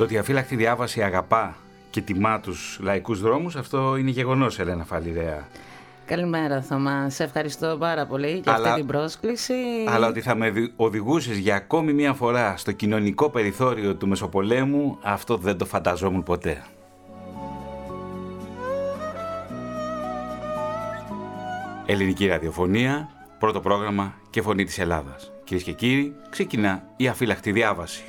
Το ότι η αφύλακτη διάβαση αγαπά και τιμά τους λαϊκούς δρόμους, αυτό είναι γεγονός, Ελένα Φαλιρέα. Καλημέρα Θωμά, σε ευχαριστώ πάρα πολύ για αυτή την πρόσκληση. Αλλά ότι θα με οδηγούσες για ακόμη μία φορά στο κοινωνικό περιθώριο του Μεσοπολέμου, αυτό δεν το φανταζόμουν ποτέ. Ελληνική ραδιοφωνία, πρώτο πρόγραμμα και φωνή της Ελλάδας. Κυρίες και κύριοι, ξεκινά η αφύλακτη διάβαση.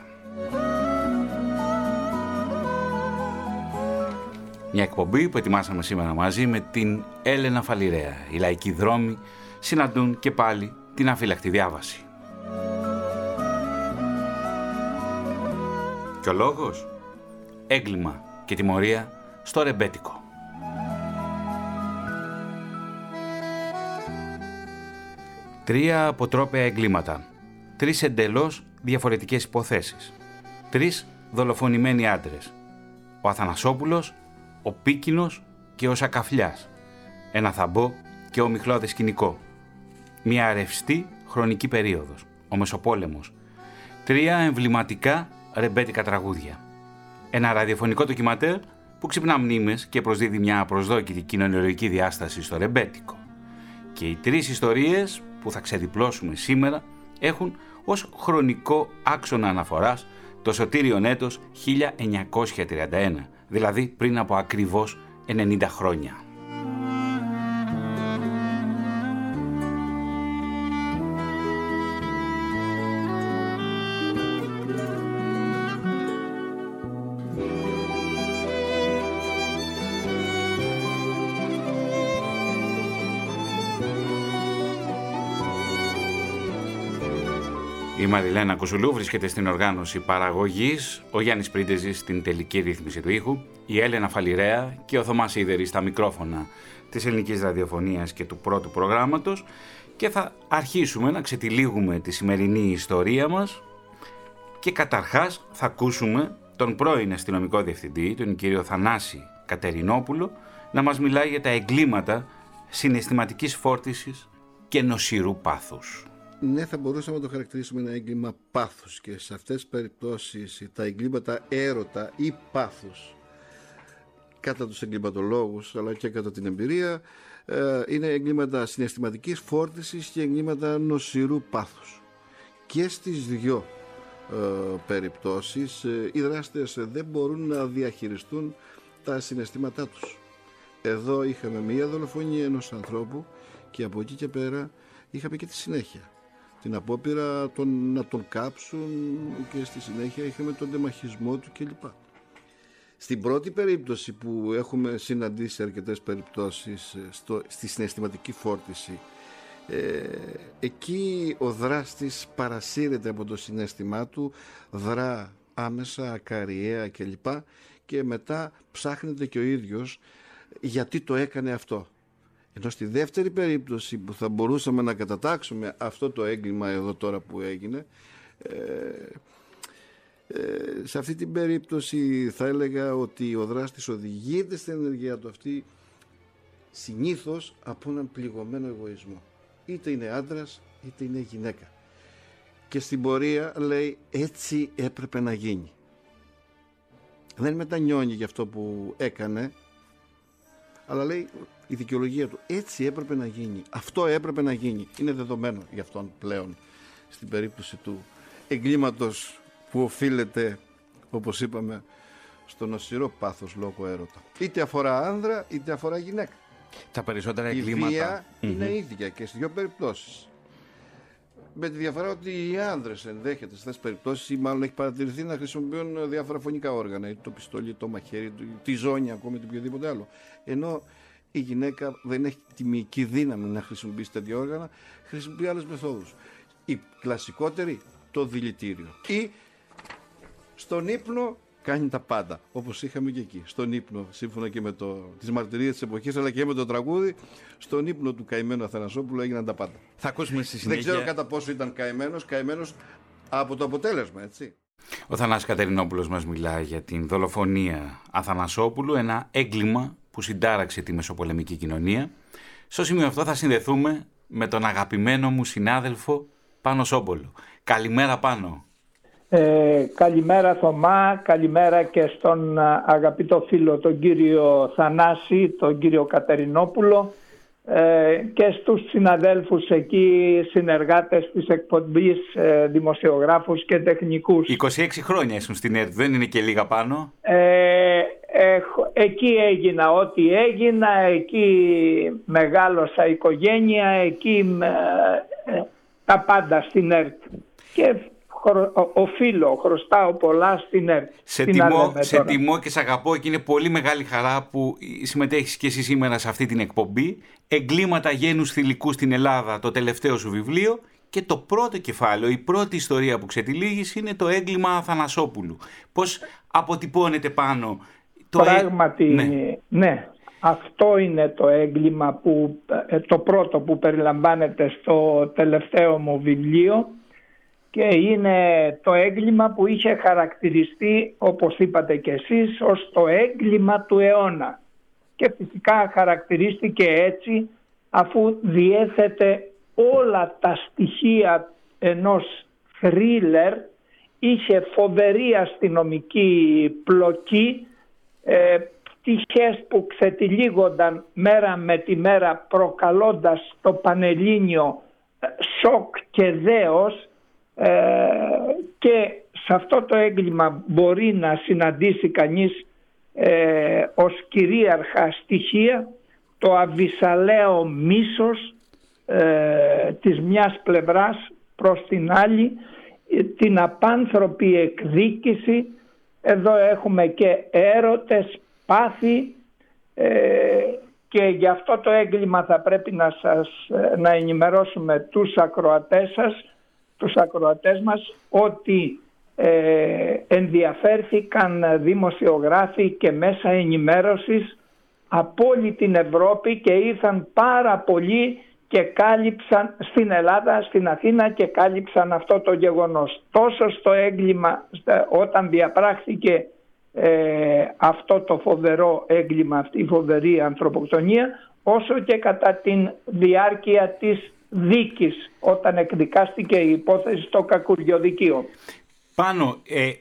Μια εκπομπή που ετοιμάσαμε σήμερα μαζί με την Έλενα Φαλιρέα. Οι λαϊκοί δρόμοι συναντούν και πάλι την αφύλακτη διάβαση. Και ο λόγος, έγκλημα και τιμωρία στο ρεμπέτικο. Τρία αποτρόπαια εγκλήματα. Τρεις εντελώς διαφορετικές υποθέσεις. Τρεις δολοφονημένοι άντρες. Ο Αθανασόπουλος, ο Πίκινος και ο Σακαφλιάς. Ένα θαμπό και ο Μιχλώδες σκηνικό. Μια ρευστή χρονική περίοδος. Ο Μεσοπόλεμος. Τρία εμβληματικά ρεμπέτικα τραγούδια. Ένα ραδιοφωνικό ντοκιματέρ που ξυπνά μνήμες και προσδίδει μια απροσδόκητη κοινωνιολογική διάσταση στο ρεμπέτικο. Και οι τρεις ιστορίες που θα ξεδιπλώσουμε σήμερα έχουν ως χρονικό άξονα αναφοράς το σωτήριο έτος 1931 δηλαδή πριν από ακριβώς 90 χρόνια. Μαριλένα Κουσουλού βρίσκεται στην οργάνωση παραγωγής, ο Γιάννης Πρίντεζης στην τελική ρύθμιση του ήχου, η Έλενα Φαλιρέα και ο Θωμάς Ιδερής στα μικρόφωνα της ελληνικής ραδιοφωνίας και του πρώτου προγράμματος. Και θα αρχίσουμε να ξετυλίγουμε τη σημερινή ιστορία μας. Και καταρχάς θα ακούσουμε τον πρώην αστυνομικό διευθυντή, τον κύριο Θανάση Κατερινόπουλο, να μας μιλάει για τα εγκλήματα συναισθηματικής φόρτισης και νοσηρού πάθους ναι, θα μπορούσαμε να το χαρακτηρίσουμε ένα έγκλημα πάθους και σε αυτές τις περιπτώσεις τα εγκλήματα έρωτα ή πάθους κατά τους εγκληματολόγους αλλά και κατά την εμπειρία ε, είναι εγκλήματα συναισθηματικής φόρτισης και εγκλήματα νοσηρού πάθους. Και στις δυο ε, περιπτώσεις ε, οι δράστες δεν μπορούν να διαχειριστούν τα συναισθήματά τους. Εδώ είχαμε μία δολοφονία ενός ανθρώπου και από εκεί και πέρα είχαμε και τη συνέχεια την απόπειρα τον, να τον κάψουν και στη συνέχεια είχαμε τον τεμαχισμό του κλπ. Στην πρώτη περίπτωση που έχουμε συναντήσει αρκετές περιπτώσεις ε, στο, στη συναισθηματική φόρτιση ε, εκεί ο δράστης παρασύρεται από το συνέστημά του, δρά άμεσα, ακαριέα κλπ. Και μετά ψάχνεται και ο ίδιος γιατί το έκανε αυτό. Ενώ στη δεύτερη περίπτωση που θα μπορούσαμε να κατατάξουμε αυτό το έγκλημα εδώ τώρα που έγινε, ε, ε, σε αυτή την περίπτωση θα έλεγα ότι ο δράστης οδηγείται στην ενεργεία του αυτή συνήθως από έναν πληγωμένο εγωισμό. Είτε είναι άντρας είτε είναι γυναίκα. Και στην πορεία λέει έτσι έπρεπε να γίνει. Δεν μετανιώνει για αυτό που έκανε, αλλά λέει η δικαιολογία του. Έτσι έπρεπε να γίνει. Αυτό έπρεπε να γίνει. Είναι δεδομένο για αυτόν πλέον στην περίπτωση του εγκλήματος που οφείλεται, όπως είπαμε, στο νοσηρό πάθος λόγω έρωτα. Είτε αφορά άνδρα, είτε αφορά γυναίκα. Τα περισσότερα εγκλήματα. Η βία είναι ίδια και στις δύο περιπτώσεις. Με τη διαφορά ότι οι άνδρες ενδέχεται σε αυτές τις περιπτώσεις ή μάλλον έχει παρατηρηθεί να χρησιμοποιούν διάφορα φωνικά όργανα, είτε το πιστόλι, το μαχαίρι, τη ζώνη, ακόμη το οποιοδήποτε άλλο. Ενώ η γυναίκα δεν έχει τη μυϊκή δύναμη να χρησιμοποιήσει τέτοια όργανα, χρησιμοποιεί άλλες μεθόδους. Η κλασικότερη, το δηλητήριο. Ή στον ύπνο κάνει τα πάντα, όπως είχαμε και εκεί. Στον ύπνο, σύμφωνα και με το, τις μαρτυρίες της εποχής, αλλά και με το τραγούδι, στον ύπνο του καημένου Αθανασόπουλου έγιναν τα πάντα. Θα ακούσουμε στη συνέχεια... Δεν ξέρω κατά πόσο ήταν καημένος, καημένος από το αποτέλεσμα, έτσι. Ο Θανάσης Κατερινόπουλος μας μιλάει για την δολοφονία Αθανασόπουλου, ένα έγκλημα που συντάραξε τη μεσοπολεμική κοινωνία. Στο σημείο αυτό θα συνδεθούμε με τον αγαπημένο μου συνάδελφο Πάνο Σόμπολο. Καλημέρα Πάνο. Ε, καλημέρα Θωμά, καλημέρα και στον αγαπητό φίλο τον κύριο Θανάση, τον κύριο Κατερινόπουλο ε, και στους συναδέλφους εκεί, συνεργάτες της εκπομπής, ε, δημοσιογράφους και τεχνικούς. 26 χρόνια ήσουν στην ΕΡΤ, δεν είναι και λίγα πάνω; Ε, εκεί έγινα ό,τι έγινα, εκεί μεγάλωσα οικογένεια, εκεί ε, τα πάντα στην ΕΡΤ. Και οφείλω, χρωστάω πολλά στην ΕΡΤ. Σε, τιμώ, σε τιμώ και σε αγαπώ και είναι πολύ μεγάλη χαρά που συμμετέχεις και εσύ σήμερα σε αυτή την εκπομπή. Εγκλήματα γένους θηλυκούς στην Ελλάδα, το τελευταίο σου βιβλίο και το πρώτο κεφάλαιο, η πρώτη ιστορία που ξετυλίγεις είναι το έγκλημα Αθανασόπουλου. Πώς αποτυπώνεται πάνω το ε- Πράγματι, ναι. ναι. Αυτό είναι το έγκλημα που, ε, το πρώτο που περιλαμβάνεται στο τελευταίο μου βιβλίο και είναι το έγκλημα που είχε χαρακτηριστεί όπως είπατε και εσείς ως το έγκλημα του αιώνα. Και φυσικά χαρακτηρίστηκε έτσι αφού διέθετε όλα τα στοιχεία ενός θρίλερ είχε φοβερή αστυνομική πλοκή ε, πτυχές που ξετυλίγονταν μέρα με τη μέρα προκαλώντας το Πανελλήνιο ε, σοκ και δέος ε, και σε αυτό το έγκλημα μπορεί να συναντήσει κανείς ε, ως κυρίαρχα στοιχεία το αβυσαλαίο μίσος ε, της μιας πλευράς προς την άλλη την απάνθρωπη εκδίκηση. Εδώ έχουμε και έρωτες, πάθη και γι' αυτό το έγκλημα θα πρέπει να σας να ενημερώσουμε τους ακροατές σας τους ακροατές μας ότι ε, ενδιαφέρθηκαν δημοσιογράφοι και μέσα ενημέρωσης από όλη την Ευρώπη και ήρθαν πάρα πολλοί και κάλυψαν στην Ελλάδα, στην Αθήνα και κάλυψαν αυτό το γεγονός. Τόσο στο έγκλημα όταν διαπράχθηκε ε, αυτό το φοβερό έγκλημα, αυτή η φοβερή ανθρωποκτονία, όσο και κατά την διάρκεια της δίκης όταν εκδικάστηκε η υπόθεση στο Κακουριοδικείο. Πάνω, ε,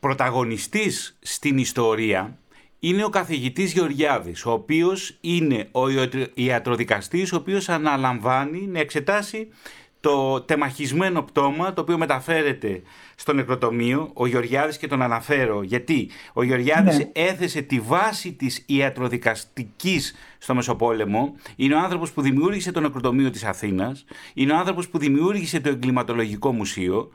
πρωταγωνιστής στην ιστορία είναι ο καθηγητής Γεωργιάδης, ο οποίος είναι ο ιατροδικαστής, ο οποίος αναλαμβάνει να εξετάσει το τεμαχισμένο πτώμα το οποίο μεταφέρεται στο νεκροτομείο, ο Γεωργιάδης και τον αναφέρω γιατί; Ο Γεωργιάδης ναι. έθεσε τη βάση της ιατροδικαστικής στο Μεσοπόλεμο, είναι ο άνθρωπος που δημιούργησε το νεκροτομείο της Αθήνας, είναι ο άνθρωπος που δημιούργησε το εγκληματολογικό μουσείο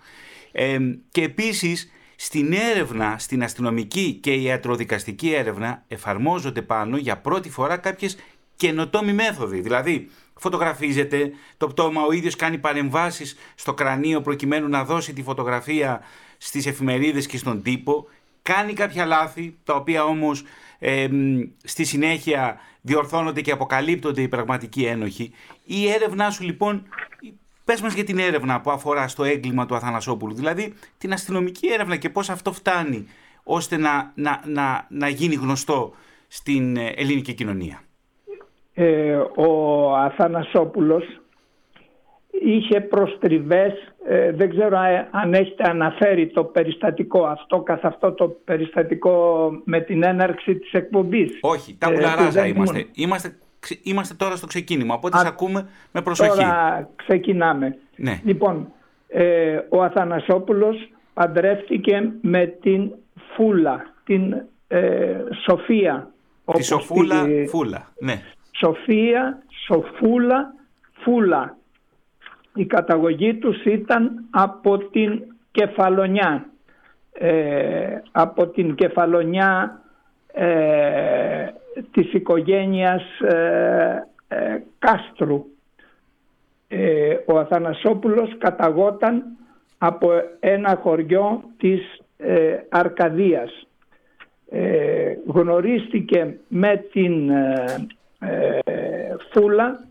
ε, και επίσης στην έρευνα, στην αστυνομική και ιατροδικαστική έρευνα εφαρμόζονται πάνω για πρώτη φορά κάποιες καινοτόμοι μέθοδοι. Δηλαδή, φωτογραφίζεται. Το πτώμα, ο ίδιος κάνει παρεμβάσεις στο κρανίο προκειμένου να δώσει τη φωτογραφία στις εφημερίδες και στον τύπο, κάνει κάποια λάθη, τα οποία όμως στη συνέχεια διορθώνονται και αποκαλύπτονται οι πραγματικοί ένοχοι. Η έρευνά σου λοιπόν, πες μας για την έρευνα που αφορά στο έγκλημα του Αθανασόπουλου, δηλαδή την αστυνομική έρευνα και πώς αυτό φτάνει ώστε να, να, να, να γίνει γνωστό στην ε, ελληνική κοινωνία ε, ο Αθανασόπουλος είχε προστριβές, ε, δεν ξέρω αν έχετε αναφέρει το περιστατικό αυτό, καθ' αυτό το περιστατικό με την έναρξη της εκπομπής. Όχι, τα ε, είμαστε. είμαστε. Είμαστε τώρα στο ξεκίνημα, οπότε σας ακούμε με προσοχή. Τώρα ξεκινάμε. Ναι. Λοιπόν, ε, ο Αθανασόπουλος παντρεύτηκε με την Φούλα, την ε, Σοφία. Τη Σοφούλα Φούλα, ναι. Σοφία, Σοφούλα, Φούλα. Η καταγωγή τους ήταν από την Κεφαλονιά. Ε, από την Κεφαλονιά ε, της οικογένειας ε, ε Κάστρου. Ε, ο Αθανασόπουλος καταγόταν από ένα χωριό της Αρκαδίας. γνωρίστηκε με την ε, φούλα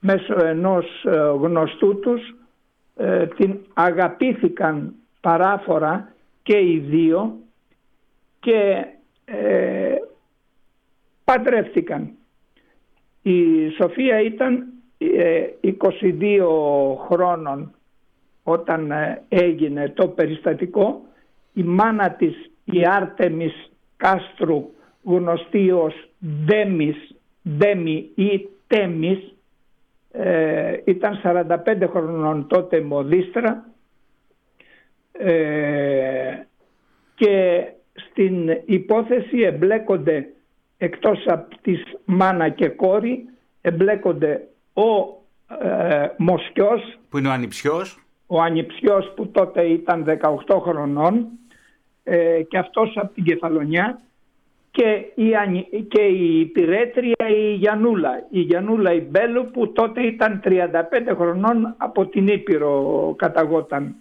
μέσω ενός ε, γνωστού τους ε, την αγαπήθηκαν παράφορα και οι δύο και ε, παντρεύτηκαν. Η Σοφία ήταν 22 χρόνων όταν ε, έγινε το περιστατικό η μάνα της η Άρτεμις Κάστρου γνωστή ως Δέμις, Δέμι ή Τέμις ε, ήταν 45 χρονών τότε μοδίστρα ε, και στην υπόθεση εμπλέκονται εκτός από της μάνα και κόρη εμπλέκονται ο ε, Μοσκιός που είναι ο Ανιψιός. ο Ανιψιός που τότε ήταν 18 χρονών ε, και αυτός από την Κεφαλονιά και η, και η πυρέτρια η Γιανούλα. Η Γιανούλα η Μπέλου που τότε ήταν 35 χρονών από την Ήπειρο καταγόταν.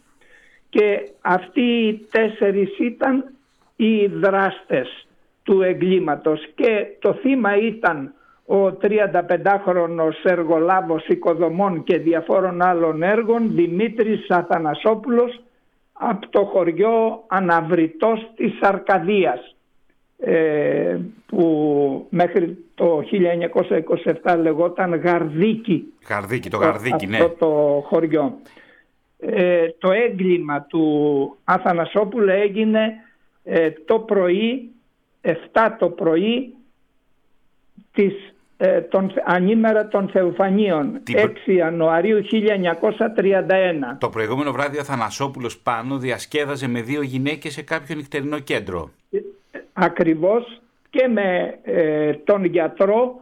Και αυτοί οι τέσσερις ήταν οι δράστες του εγκλήματος και το θύμα ήταν ο 35χρονος εργολάβος οικοδομών και διαφόρων άλλων έργων Δημήτρης Αθανασόπουλος από το χωριό Αναβριτός της Αρκαδίας ε, που μέχρι το 1927 λεγόταν Γαρδίκη. Γαρδίκη, το Γαρδίκη, ναι. το χωριό. Ε, το έγκλημα του Αθανασόπουλου έγινε ε, το πρωί, 7 το πρωί της ε, τον, ανήμερα των Θεοφανίων, 6 Ιανουαρίου 1931. Το προηγούμενο βράδυ ο Θανασόπουλος πάνω διασκέδαζε με δύο γυναίκες σε κάποιο νυχτερινό κέντρο. Ε, ακριβώς και με ε, τον γιατρό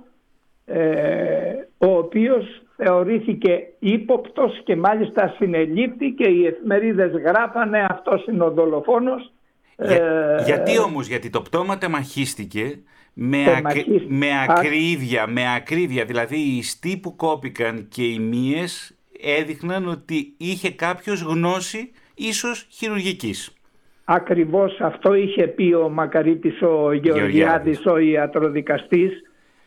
ο οποίος θεωρήθηκε ύποπτος και μάλιστα συνελήφθη και οι εφημερίδες γράφανε αυτός είναι ο δολοφόνος. γιατί όμως, γιατί το πτώμα τεμαχίστηκε με, με ακρίβεια, με ακρίβεια, δηλαδή οι ιστοί που κόπηκαν και οι μύες έδειχναν ότι είχε κάποιος γνώση ίσως χειρουργικής. Ακριβώς αυτό είχε πει ο Μακαρίτης ο Γεωργιάδης, ο ιατροδικαστής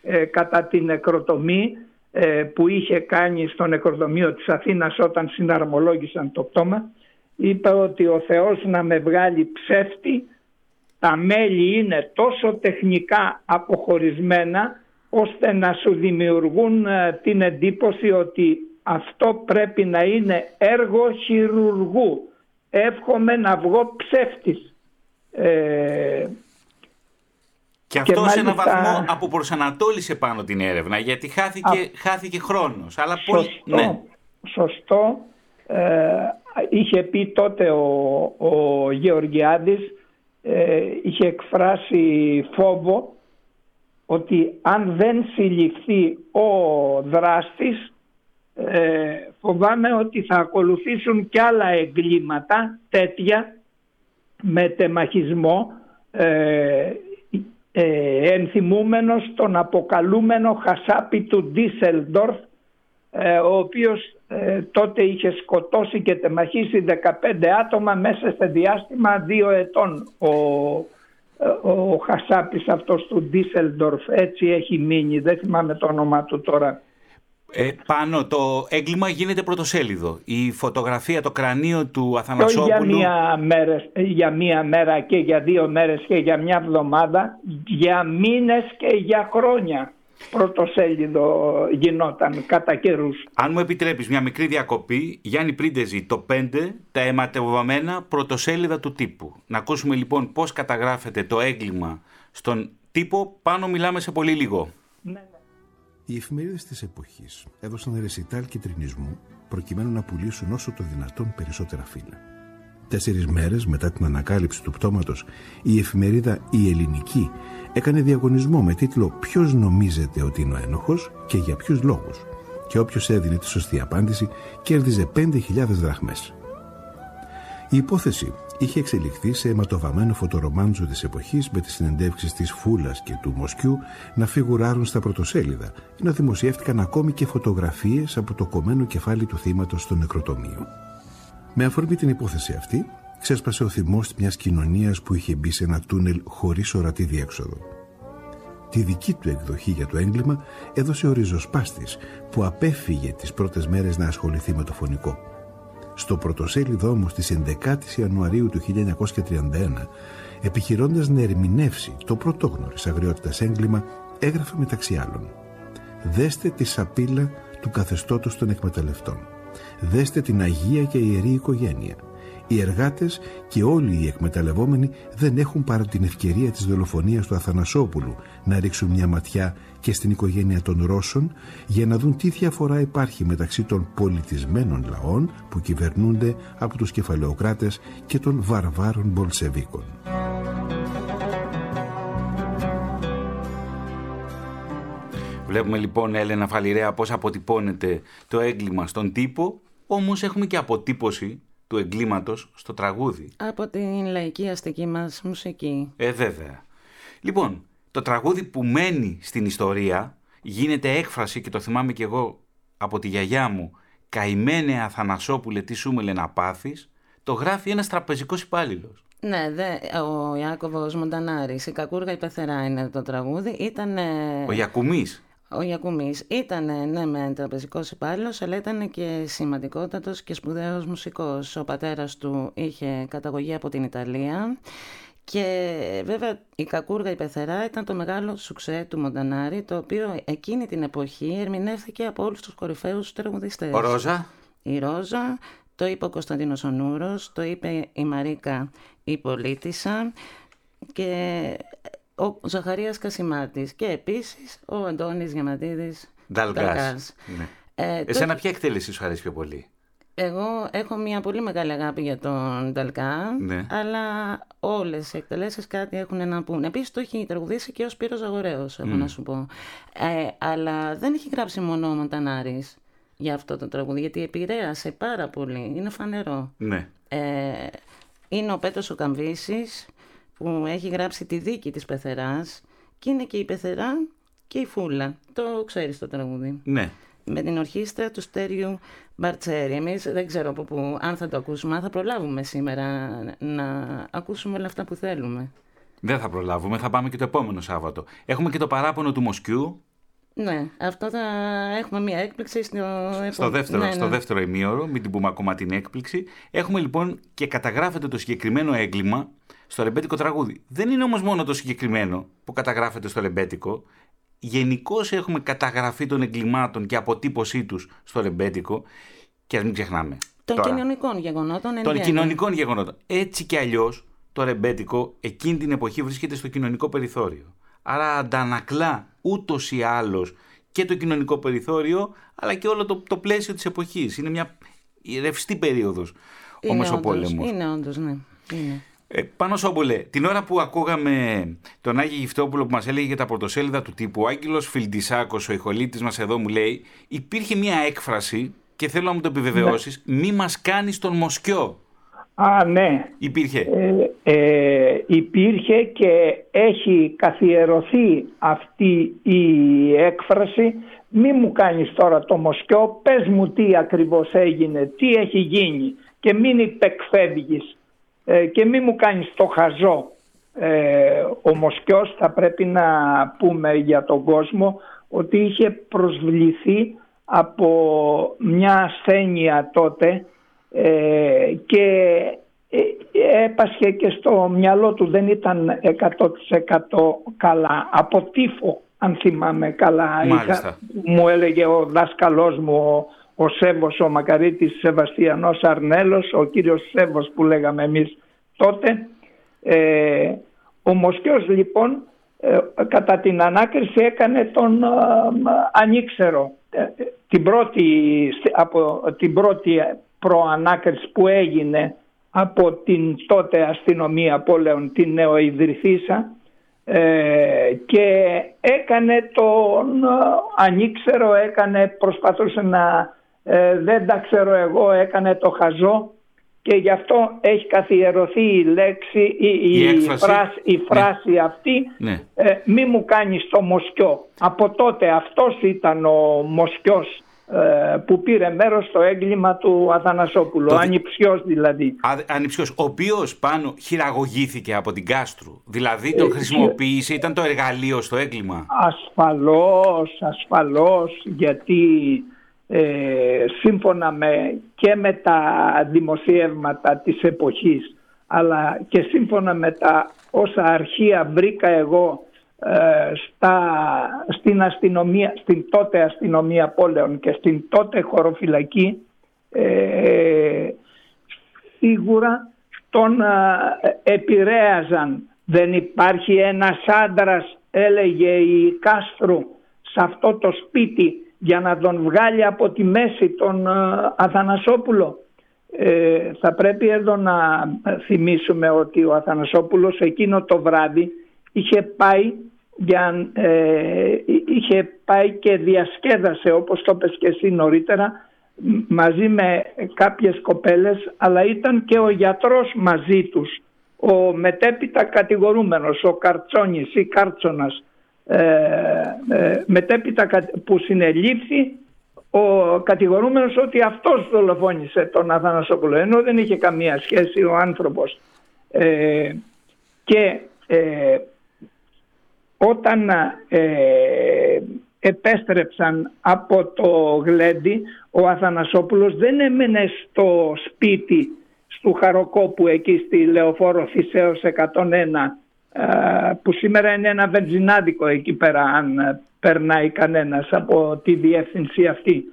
ε, κατά την νεκροτομή ε, που είχε κάνει στο νεκροτομείο της Αθήνας όταν συναρμολόγησαν το πτώμα. Είπε ότι ο Θεός να με βγάλει ψεύτη τα μέλη είναι τόσο τεχνικά αποχωρισμένα ώστε να σου δημιουργούν ε, την εντύπωση ότι αυτό πρέπει να είναι έργο χειρουργού. Εύχομαι να βγω ψεύτης. Ε, και αυτός και σε έναν βαθμό αποπροσανατόλισε πάνω την έρευνα γιατί χάθηκε, χάθηκε χρόνος. Αλλά σωστό, ναι. σωστό. Ε, είχε πει τότε ο, ο Γεωργιάδης ε, είχε εκφράσει φόβο ότι αν δεν συλληφθεί ο δράστης ε, φοβάμαι ότι θα ακολουθήσουν και άλλα εγκλήματα τέτοια με τεμαχισμό ε, ε, ενθυμούμενος τον αποκαλούμενο χασάπι του Ντίσελντορφ ε, ο οποίος ε, τότε είχε σκοτώσει και τεμαχίσει 15 άτομα μέσα σε διάστημα δύο ετών. Ο, ε, ο Χασάπης αυτός του Ντίσελντορφ έτσι έχει μείνει. Δεν θυμάμαι το όνομά του τώρα ε, πάνω το έγκλημα γίνεται πρωτοσέλιδο. Η φωτογραφία, το κρανίο του Αθανασόπουλου... Για μία, μέρα, για μία μέρα και για δύο μέρες και για μια εβδομάδα, για μήνες και για χρόνια πρωτοσέλιδο γινόταν κατά καιρούς. Αν μου επιτρέπεις μια μικρή διακοπή, Γιάννη Πρίντεζη, το 5, τα αιματευομένα πρωτοσέλιδα του τύπου. Να ακούσουμε λοιπόν πώς καταγράφεται το έγκλημα στον τύπο, πάνω μιλάμε σε πολύ λίγο. Ναι, ναι. Οι εφημερίδες της εποχής έδωσαν ρεσιτάλ κυτρινισμού προκειμένου να πουλήσουν όσο το δυνατόν περισσότερα φύλλα. Τέσσερις μέρες μετά την ανακάλυψη του πτώματος, η εφημερίδα Η Ελληνική έκανε διαγωνισμό με τίτλο Ποιος νομίζετε ότι είναι ο ένοχος και για ποιους λόγους. Και όποιος έδινε τη σωστή απάντηση κέρδιζε 5.000 δραχμές. Η υπόθεση είχε εξελιχθεί σε αιματοβαμένο φωτορομάντζο της εποχής με τις συνεντεύξεις της Φούλας και του Μοσκιού να φιγουράρουν στα πρωτοσέλιδα, ενώ δημοσιεύτηκαν ακόμη και φωτογραφίες από το κομμένο κεφάλι του θύματος στο νεκροτομείο. Με αφορμή την υπόθεση αυτή, ξέσπασε ο θυμός μιας κοινωνίας που είχε μπει σε ένα τούνελ χωρίς ορατή διέξοδο. Τη δική του εκδοχή για το έγκλημα έδωσε ο ριζοσπάστης που απέφυγε τις πρώτες μέρες να ασχοληθεί με το φωνικό. Στο πρωτοσέλιδο όμως της 11 η Ιανουαρίου του 1931, επιχειρώντας να ερμηνεύσει το πρωτόγνωρης αγριότητας έγκλημα, έγραφε μεταξύ άλλων «Δέστε τη σαπίλα του καθεστώτος των εκμεταλλευτών. Δέστε την Αγία και Ιερή Οικογένεια. Οι εργάτες και όλοι οι εκμεταλλευόμενοι δεν έχουν παρά την ευκαιρία της δολοφονίας του Αθανασόπουλου να ρίξουν μια ματιά και στην οικογένεια των Ρώσων για να δουν τι διαφορά υπάρχει μεταξύ των πολιτισμένων λαών που κυβερνούνται από τους κεφαλαιοκράτες και των βαρβάρων Μπολσεβίκων. Βλέπουμε λοιπόν, Έλενα Φαλιρέα, πώς αποτυπώνεται το έγκλημα στον τύπο, όμως έχουμε και αποτύπωση του εγκλήματος στο τραγούδι. Από την λαϊκή αστική μας μουσική. Ε, βέβαια. Λοιπόν, το τραγούδι που μένει στην ιστορία γίνεται έκφραση και το θυμάμαι κι εγώ από τη γιαγιά μου «Καημένε Αθανασόπουλε τι σου να πάθεις» το γράφει ένας τραπεζικός υπάλληλος. Ναι, δε, ο Ιάκωβος Μοντανάρης, η Κακούργα η Πεθερά είναι το τραγούδι, ήταν... Ο Γιακουμής. Ο Γιακουμής ήταν ναι με τραπεζικός υπάλληλος, αλλά ήταν και σημαντικότατος και σπουδαίος μουσικός. Ο πατέρας του είχε καταγωγή από την Ιταλία και βέβαια η Κακούργα η Πεθερά ήταν το μεγάλο σουξέ του Μοντανάρη, το οποίο εκείνη την εποχή ερμηνεύθηκε από όλους τους κορυφαίους τραγουδιστές. Ο Ρόζα; Η Ρόζα, το είπε ο Κωνσταντίνος Ονούρος, το είπε η Μαρίκα η Πολίτησα και ο Ζαχαρίας Κασιμάτης και επίσης ο Αντώνης Γιαματίδης Νταλγκάς. Ναι. Ε, Εσένα ποια εκτέλεση σου αρέσει πιο πολύ; Εγώ έχω μια πολύ μεγάλη αγάπη για τον Νταλκά, ναι. αλλά όλες οι εκτελέσεις κάτι έχουν να πούν. Επίσης το έχει τραγουδήσει και ο Σπύρος Ζαγορέος, έχω να σου πω. Ε, αλλά δεν έχει γράψει μόνο ο Μοντανάρης για αυτό το τραγούδι, γιατί επηρέασε πάρα πολύ, είναι φανερό. Ναι. Ε, είναι ο Πέτρος ο Καμβίσης, που έχει γράψει τη δίκη της Πεθεράς και είναι και η Πεθερά και η Φούλα. Το ξέρεις το τραγούδι. Ναι. Με την ορχήστρα του Στέριου Μπαρτσέρη. Εμείς δεν ξέρω από πού, αν θα το ακούσουμε, αν θα προλάβουμε σήμερα να ακούσουμε όλα αυτά που θέλουμε. Δεν θα προλάβουμε, θα πάμε και το επόμενο Σάββατο. Έχουμε και το παράπονο του Μοσκιού. Ναι, αυτό θα έχουμε μια έκπληξη στο, στο δεύτερο, ναι, στο ναι. δεύτερο ημίωρο, μην την πούμε ακόμα την έκπληξη. Έχουμε λοιπόν και καταγράφεται το συγκεκριμένο έγκλημα στο ρεμπέτικο τραγούδι. Δεν είναι όμως μόνο το συγκεκριμένο που καταγράφεται στο ρεμπέτικο. Γενικώς έχουμε καταγραφή των εγκλημάτων και αποτύπωσή τους στο ρεμπέτικο και ας μην ξεχνάμε. Των κοινωνικών γεγονότων. Των κοινωνικών γεγονότων. Έτσι κι αλλιώς το ρεμπέτικο εκείνη την εποχή βρίσκεται στο κοινωνικό περιθώριο. Άρα αντανακλά ούτως ή άλλως και το κοινωνικό περιθώριο, αλλά και όλο το, το πλαίσιο της εποχής. Είναι μια ρευστή περίοδος ο Μεσοπόλεμος. Είναι όντως, ναι. Είναι. Ε, πάνω Σόμπολε, την ώρα που ακούγαμε τον Άγιο Γυφτόπουλο που μας έλεγε για τα πρωτοσέλιδα του τύπου, ο Άγγελος Φιλντισάκος, ο ηχολήτη μας εδώ, μου λέει: Υπήρχε μια έκφραση και θέλω να μου το επιβεβαιώσεις, ναι. μη μας κάνεις τον Μοσκιό. Α, ναι. Υπήρχε. Ε, ε, υπήρχε και έχει καθιερωθεί αυτή η έκφραση μη μου κάνεις τώρα το Μοσκιό, πες μου τι ακριβώς έγινε, τι έχει γίνει και μην υπεκφεύγεις ε, και μη μου κάνεις το χαζό. Ε, ο Μοσκιός θα πρέπει να πούμε για τον κόσμο ότι είχε προσβληθεί από μια ασθένεια τότε ε, και έπασχε και στο μυαλό του δεν ήταν 100% καλά από τύφο αν θυμάμαι καλά μου έλεγε ο δάσκαλός μου ο Σέβος, ο Μακαρίτης Σεβαστιανός Αρνέλος, ο κύριος Σέβος που λέγαμε εμείς τότε. Ε, ο Μοσκιός λοιπόν ε, κατά την ανάκριση έκανε τον ε, ανήξερο. Ε, την πρώτη, από την πρώτη προανάκριση που έγινε από την τότε αστυνομία πόλεων την νεοειδρυθήσα και έκανε τον ανήξερο, έκανε, προσπαθούσε να ε, δεν τα ξέρω εγώ, έκανε το χαζό και γι' αυτό έχει καθιερωθεί η λέξη, η, η, φράση, η φράση ναι. αυτή ναι. Ε, μη μου κάνεις το Μοσκιό. Από τότε αυτός ήταν ο Μοσκιός ε, που πήρε μέρος στο έγκλημα του Αθανασόπουλου, το... ανιψιός δηλαδή. Α, ανιψιός, ο οποίος πάνω χειραγωγήθηκε από την Κάστρου, δηλαδή τον ε, χρησιμοποίησε, ήταν το εργαλείο στο έγκλημα. Ασφαλώς, ασφαλώς, γιατί ε, σύμφωνα με, και με τα δημοσίευματα της εποχής αλλά και σύμφωνα με τα όσα αρχεία βρήκα εγώ στα, στην αστυνομία, στην τότε αστυνομία πόλεων και στην τότε χωροφυλακή σίγουρα τον επηρέαζαν. Δεν υπάρχει ένας άντρας, έλεγε η Κάστρου, σε αυτό το σπίτι για να τον βγάλει από τη μέση τον Αθανασόπουλο. Ε, θα πρέπει εδώ να θυμίσουμε ότι ο Αθανασόπουλος εκείνο το βράδυ είχε πάει, για, ε, είχε πάει και διασκέδασε όπως το πες και εσύ νωρίτερα μαζί με κάποιες κοπέλες αλλά ήταν και ο γιατρός μαζί τους ο μετέπειτα κατηγορούμενος, ο Καρτσόνης ή Κάρτσονας ε, ε, μετέπειτα που συνελήφθη ο κατηγορούμενος ότι αυτός δολοφόνησε τον Αθανασόπουλο ενώ δεν είχε καμία σχέση ο άνθρωπος. Ε, και ε, όταν ε, επέστρεψαν από το Γλέντι ο Αθανασόπουλος δεν έμενε στο σπίτι του Χαροκόπου εκεί στη Λεωφόρο Θησέως 101 που σήμερα είναι ένα βενζινάδικο εκεί πέρα αν περνάει κανένας από τη διεύθυνση αυτή.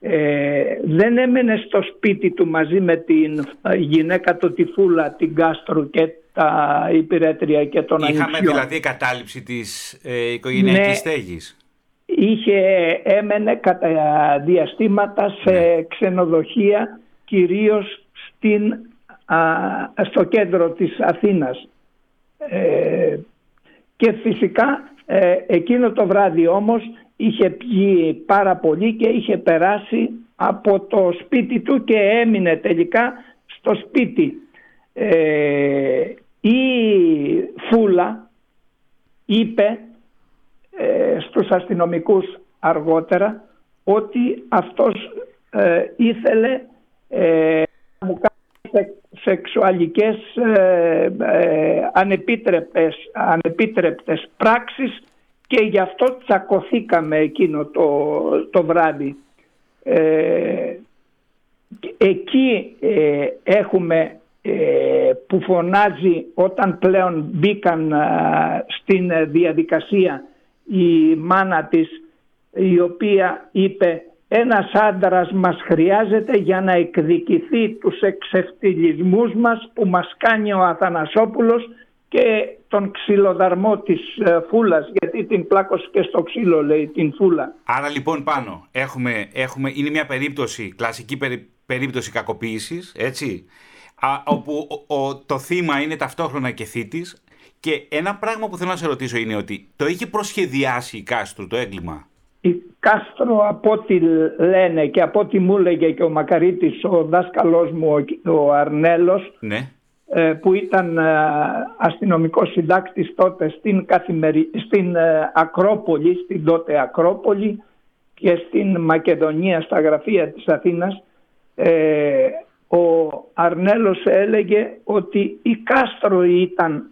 Ε, δεν έμενε στο σπίτι του μαζί με την γυναίκα του Τυφούλα, την Κάστρου και τα υπηρέτρια και τον Είχαμε Είχαμε δηλαδή κατάληψη της ε, οικογενειακής ναι, στέγης. Είχε, έμενε κατά διαστήματα σε ναι. ξενοδοχεία κυρίως στην, στο κέντρο της Αθήνας. Ε, και φυσικά ε, εκείνο το βράδυ όμως είχε πιει πάρα πολύ και είχε περάσει από το σπίτι του και έμεινε τελικά στο σπίτι. Ε, η Φούλα είπε ε, στους αστυνομικούς αργότερα ότι αυτός ε, ήθελε ε, να μου κάνει σεξουαλικές ε, ε, ανεπίτρεπτες, ανεπίτρεπτες πράξεις και γι' αυτό τσακωθήκαμε εκείνο το, το βράδυ. Ε, εκεί ε, έχουμε που φωνάζει όταν πλέον μπήκαν στην διαδικασία η μάνα της η οποία είπε ένας άντρας μας χρειάζεται για να εκδικηθεί τους εξευτυλισμούς μας που μας κάνει ο Αθανασόπουλος και τον ξυλοδαρμό της ε, φούλας γιατί την πλάκωσε και στο ξύλο λέει την φούλα. Άρα λοιπόν πάνω έχουμε, έχουμε, είναι μια περίπτωση, κλασική περίπτωση κακοποίησης έτσι α, όπου ο, το θύμα είναι ταυτόχρονα και θήτης και ένα πράγμα που θέλω να σε ρωτήσω είναι ότι το είχε προσχεδιάσει η Κάστρου το έγκλημα; Η Κάστρο από ό,τι λένε και από ό,τι μου έλεγε και ο Μακαρίτης ο δάσκαλός μου ο Αρνέλος ναι. Ε, που ήταν ε, αστυνομικός συντάκτης τότε στην, καθημερι... στην ε, Ακρόπολη, στην τότε Ακρόπολη και στην Μακεδονία στα γραφεία της Αθήνας ο Αρνέλος έλεγε ότι η Κάστρο ήταν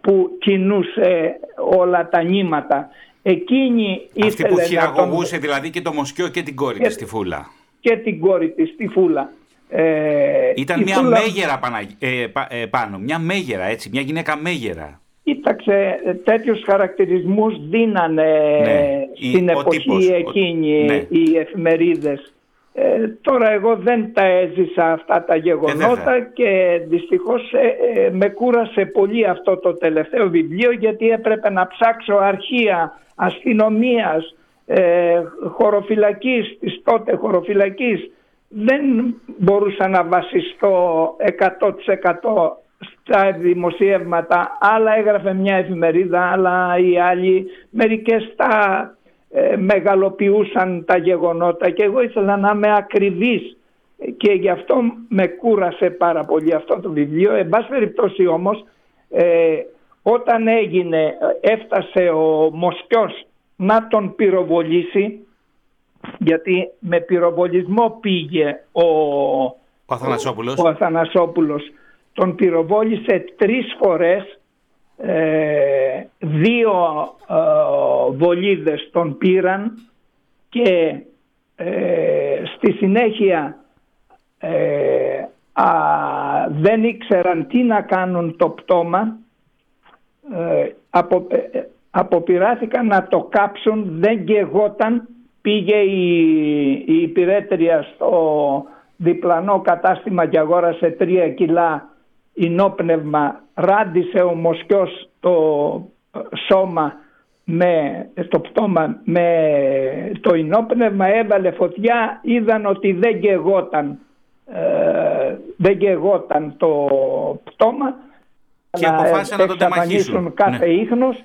που κινούσε όλα τα νήματα Εκείνη Αυτή που χειραγωγούσε τον... δηλαδή και το Μοσκιό και την κόρη της στη Φούλα. Και την κόρη της στη Φούλα. Ε, Ήταν μια φούλα... μέγερα ε, ε, πάνω, μια μέγερα έτσι, μια γυναίκα μέγερα. Κοίταξε, τέτοιους χαρακτηρισμούς δίνανε ναι, στην εποχή εκείνη ναι. οι εφημερίδες. Ε, τώρα εγώ δεν τα έζησα αυτά τα γεγονότα ε, και δυστυχώς με κούρασε πολύ αυτό το τελευταίο βιβλίο γιατί έπρεπε να ψάξω αρχεία αστυνομίας, ε, χωροφυλακής, της τότε χωροφυλακής δεν μπορούσα να βασιστώ 100% στα δημοσιεύματα. Άλλα έγραφε μια εφημερίδα, άλλα οι άλλοι. Μερικές τα ε, μεγαλοποιούσαν τα γεγονότα και εγώ ήθελα να είμαι ακριβής και γι' αυτό με κούρασε πάρα πολύ αυτό το βιβλίο. Εν πάση περιπτώσει όμως ε, όταν έγινε, έφτασε ο Μοσκιός να τον πυροβολήσει γιατί με πυροβολισμό πήγε ο, ο Αθανασόπουλος. Ο, Αθανασόπουλος. Τον πυροβόλησε τρεις φορές, ε, δύο ε, βολίδες τον πήραν και ε, στη συνέχεια ε, δεν ήξεραν τι να κάνουν το πτώμα ε, απο, ε, αποπειράθηκαν να το κάψουν, δεν γεγόταν, πήγε η, η υπηρέτρια στο διπλανό κατάστημα και αγόρασε τρία κιλά ινόπνευμα, ράντισε ο Μοσκιός το σώμα με, στο πτώμα με το ινόπνευμα, έβαλε φωτιά, είδαν ότι δεν γεγόταν, ε, δεν γεγόταν το πτώμα και αποφάσισαν να το τεμαχίσουν κάθε ναι. ίχνος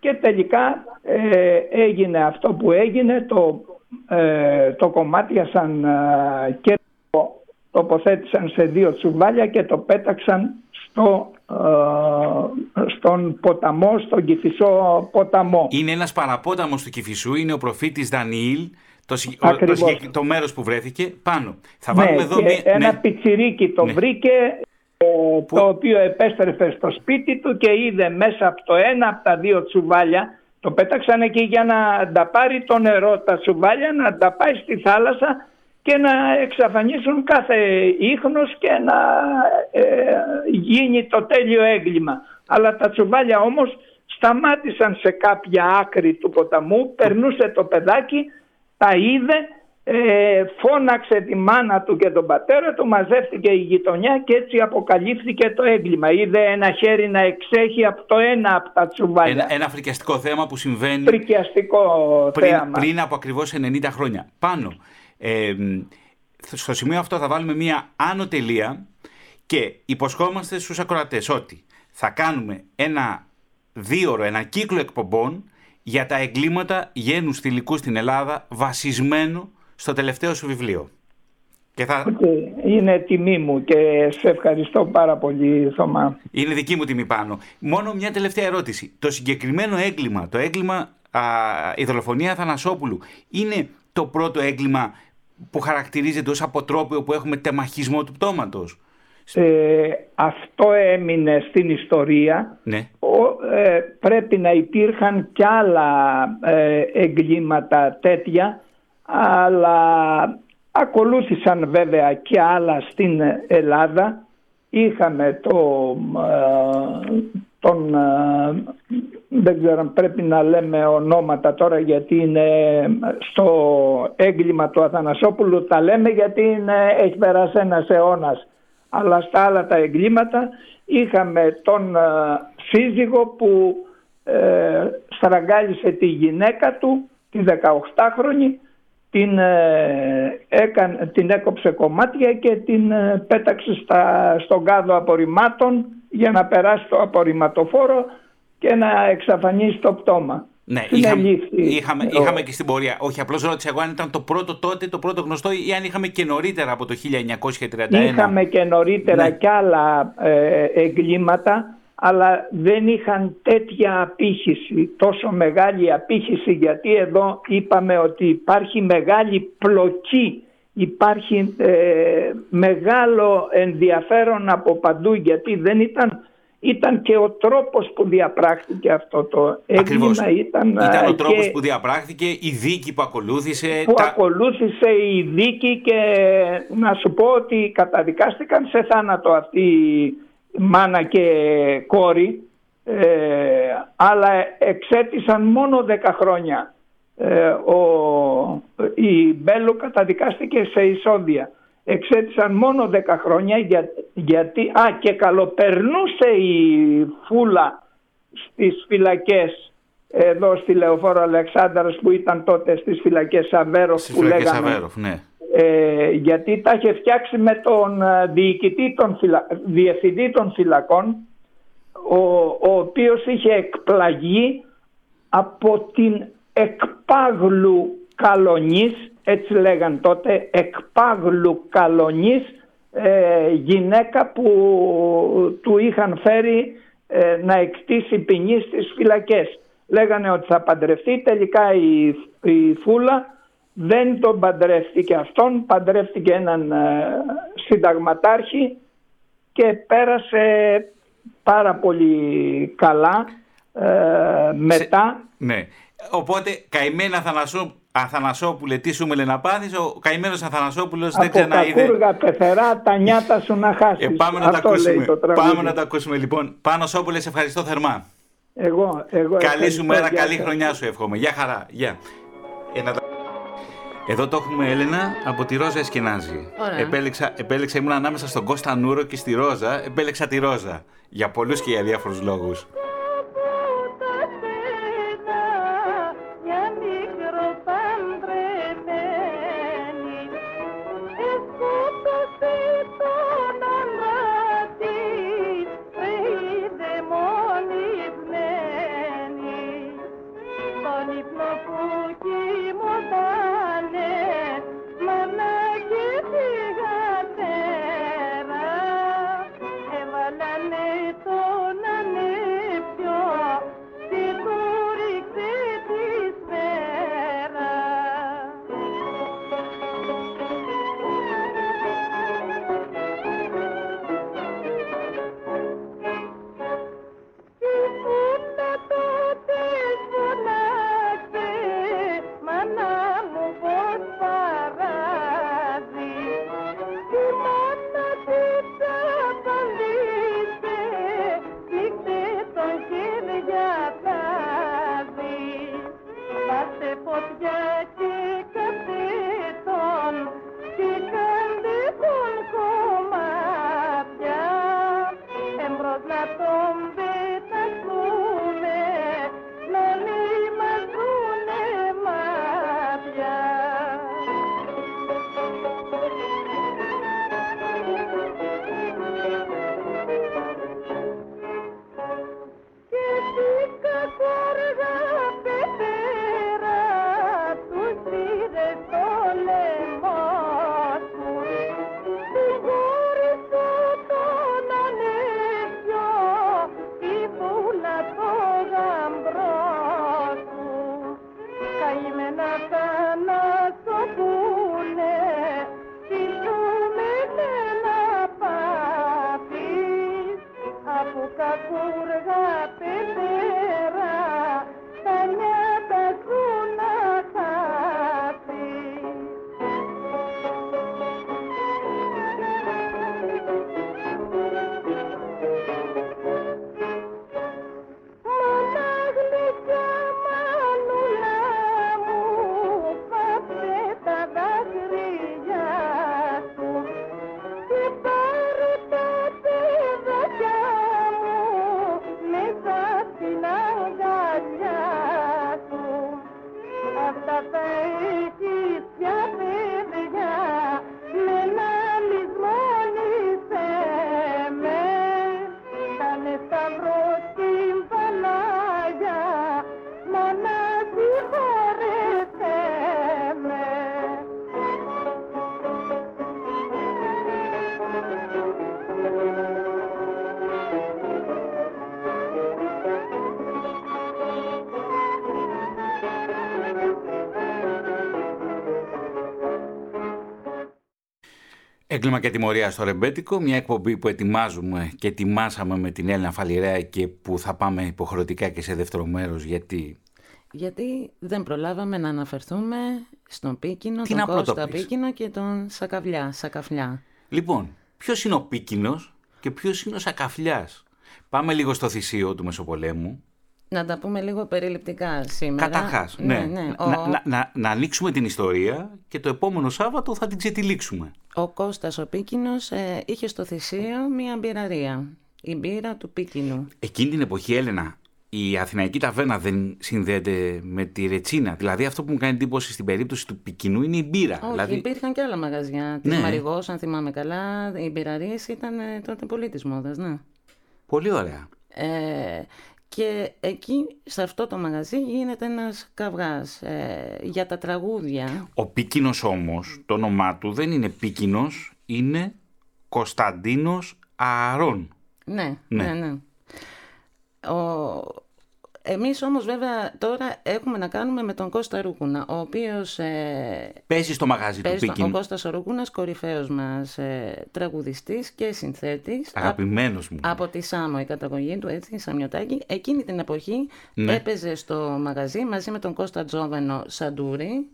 και τελικά ε, έγινε αυτό που έγινε, το, ε, το κομμάτιασαν ε, και το τοποθέτησαν σε δύο τσουβάλια και το πέταξαν στο, ε, στον ποταμό, στον Κηφισό ποταμό. Είναι ένας παραπόταμος του Κηφισού, είναι ο προφήτης Δανιήλ, το, το, το, μέρος που βρέθηκε πάνω. Θα βάλουμε ναι, εδώ ένα ναι. πιτσιρίκι το ναι. βρήκε το οποίο επέστρεφε στο σπίτι του και είδε μέσα από το ένα από τα δύο τσουβάλια το πέταξαν εκεί για να τα πάρει το νερό τα τσουβάλια να τα πάει στη θάλασσα και να εξαφανίσουν κάθε ίχνος και να ε, γίνει το τέλειο έγκλημα. Αλλά τα τσουβάλια όμως σταμάτησαν σε κάποια άκρη του ποταμού, περνούσε το παιδάκι, τα είδε ε, φώναξε τη μάνα του και τον πατέρα του, μαζεύτηκε η γειτονιά και έτσι αποκαλύφθηκε το έγκλημα. Είδε ένα χέρι να εξέχει από το ένα από τα τσουβάλια. Ένα, ένα φρικιαστικό θέμα που συμβαίνει φρικιαστικό πριν, θέαμα. πριν από ακριβώς 90 χρόνια. Πάνω, ε, στο σημείο αυτό θα βάλουμε μία άνω τελεία και υποσχόμαστε στους ακροατές ότι θα κάνουμε ένα δίωρο, ένα κύκλο εκπομπών για τα εγκλήματα γένους θηλυκού στην Ελλάδα βασισμένο στο τελευταίο σου βιβλίο. Και θα... Είναι τιμή μου και σε ευχαριστώ πάρα πολύ Θωμά. Είναι δική μου τιμή πάνω. Μόνο μια τελευταία ερώτηση. Το συγκεκριμένο έγκλημα, το έγκλημα α, η δολοφονία Θανασόπουλου, είναι το πρώτο έγκλημα που χαρακτηρίζεται ως αποτρόπαιο που έχουμε τεμαχισμό του πτώματος; Ε, αυτό έμεινε στην ιστορία. Ναι. ε, πρέπει να υπήρχαν κι άλλα ε, εγκλήματα τέτοια αλλά ακολούθησαν βέβαια και άλλα στην Ελλάδα. Είχαμε το, ε, τον, ε, δεν ξέρω αν πρέπει να λέμε ονόματα τώρα γιατί είναι στο έγκλημα του Αθανασόπουλου τα λέμε γιατί είναι, έχει περάσει ένας αιώνας. Αλλά στα άλλα τα εγκλήματα είχαμε τον ε, σύζυγο που ε, στραγγάλισε τη γυναίκα του, τη 18χρονη την, ε, έκανε, την έκοψε κομμάτια και την ε, πέταξε στα, στον κάδο απορριμμάτων για να περάσει το απορριμματοφόρο και να εξαφανίσει το πτώμα. Ναι, είχαμε, είχαμε, είχαμε, και στην πορεία. Όχι, απλώς ρώτησα εγώ αν ήταν το πρώτο τότε, το πρώτο γνωστό, ή αν είχαμε και νωρίτερα από το 1931. Είχαμε και νωρίτερα ναι. και άλλα ε, εγκλήματα αλλά δεν είχαν τέτοια απήχηση, τόσο μεγάλη απήχηση γιατί εδώ είπαμε ότι υπάρχει μεγάλη πλοκή, υπάρχει ε, μεγάλο ενδιαφέρον από παντού γιατί δεν ήταν, ήταν και ο τρόπος που διαπράχθηκε αυτό το έγκλημα. Ήταν, ήταν ο ε, τρόπος που διαπράχθηκε, η δίκη που ακολούθησε. Που ακολούθησε η δίκη και να σου πω ότι καταδικάστηκαν σε θάνατο αυτοί μάνα και κόρη ε, αλλά εξέτησαν μόνο 10 χρόνια. Ε, ο, η Μπέλο καταδικάστηκε σε εισόδια. Εξέτησαν μόνο 10 χρόνια για, γιατί... Α, και καλοπερνούσε η Φούλα στις φυλακές εδώ στη Λεωφόρο Αλεξάνδρας που ήταν τότε στις φυλακές Σαβέροφ που λέγανε. ναι. Ε, γιατί τα είχε φτιάξει με τον ε, διοικητή των φυλα... διευθυντή των φυλακών ο, ο οποίος είχε εκπλαγεί από την εκπάγλου καλονής έτσι λέγαν τότε εκπάγλου καλονής ε, γυναίκα που του είχαν φέρει να εκτίσει ποινή στις φυλακές. Λέγανε ότι θα παντρευτεί τελικά η, η Φούλα δεν τον παντρεύτηκε αυτόν, παντρεύτηκε έναν ε, συνταγματάρχη και πέρασε πάρα πολύ καλά ε, μετά. ναι. Οπότε καημένα Αθανασό, Αθανασόπουλε τι σου με να πάθεις, ο καημένος Αθανασόπουλος δεν ξαναείδε. Από τα πεθερά τα νιάτα σου να χάσεις. Ε, πάμε, να το ακούσουμε. πάμε να το ακούσουμε λοιπόν. Πάνω Σόπουλε, σε ευχαριστώ θερμά. Εγώ, εγώ καλή σου μέρα, καλή χρονιά σου εύχομαι. Γεια χαρά. Γεια. Εδώ το έχουμε Έλενα από τη Ρόζα Εσκενάζη. Επέλεξα, επέλεξα, ήμουν ανάμεσα στον Κώστα Νούρο και στη Ρόζα. Επέλεξα τη Ρόζα. Για πολλούς και για διάφορους λόγους. Έγκλημα και τιμωρία στο Ρεμπέτικο, μια εκπομπή που ετοιμάζουμε και ετοιμάσαμε με την Έλληνα Φαλιρέα και που θα πάμε υποχρεωτικά και σε δεύτερο μέρος γιατί... Γιατί δεν προλάβαμε να αναφερθούμε στον Πίκινο, Τι τον Κώστα Πίκινο και τον Σακαβλιά, Σακαφλιά. Λοιπόν, ποιος είναι ο Πίκινος και ποιος είναι ο Σακαφλιάς; Πάμε λίγο στο θυσίο του Μεσοπολέμου, να τα πούμε λίγο περιληπτικά σήμερα. Καταρχάς, ναι. ναι, ναι. Να, να, να, ανοίξουμε την ιστορία και το επόμενο Σάββατο θα την ξετυλίξουμε. Ο Κώστας ο Πίκινος ε, είχε στο θυσίο μία μπειραρία. Η μπύρα του Πίκινου. Εκείνη την εποχή, Έλενα, η Αθηναϊκή ταβέρνα δεν συνδέεται με τη ρετσίνα. Δηλαδή, αυτό που μου κάνει εντύπωση στην περίπτωση του Πικινού είναι η μπύρα. Όχι, δηλαδή... υπήρχαν και άλλα μαγαζιά. Ναι. Τη Μαριγός, αν θυμάμαι καλά, οι μπειραρίες ήταν ε, τότε πολύ της μόδας, ναι. Πολύ ωραία. Ε, και εκεί, σε αυτό το μαγαζί, γίνεται ένας καυγάς ε, για τα τραγούδια. Ο Πίκινος όμως, το όνομά του δεν είναι Πίκινος, είναι Κωνσταντίνος Ααρών. Ναι, ναι, ναι. ναι. Ο, εμείς όμως βέβαια τώρα έχουμε να κάνουμε με τον Κώστα Ρούκουνα, ο οποίος... Ε, παίζει στο μαγάζι του Πίκιν. Ο Κώστας Ρούκουνας, κορυφαίος μας ε, τραγουδιστής και συνθέτης. Αγαπημένος μου. Από τη Σάμο η καταγωγή του, έτσι, Σαμιωτάκη. Εκείνη την εποχή ναι. έπαιζε στο μαγαζί μαζί με τον Κώστα Τζόβενο Σαντούρη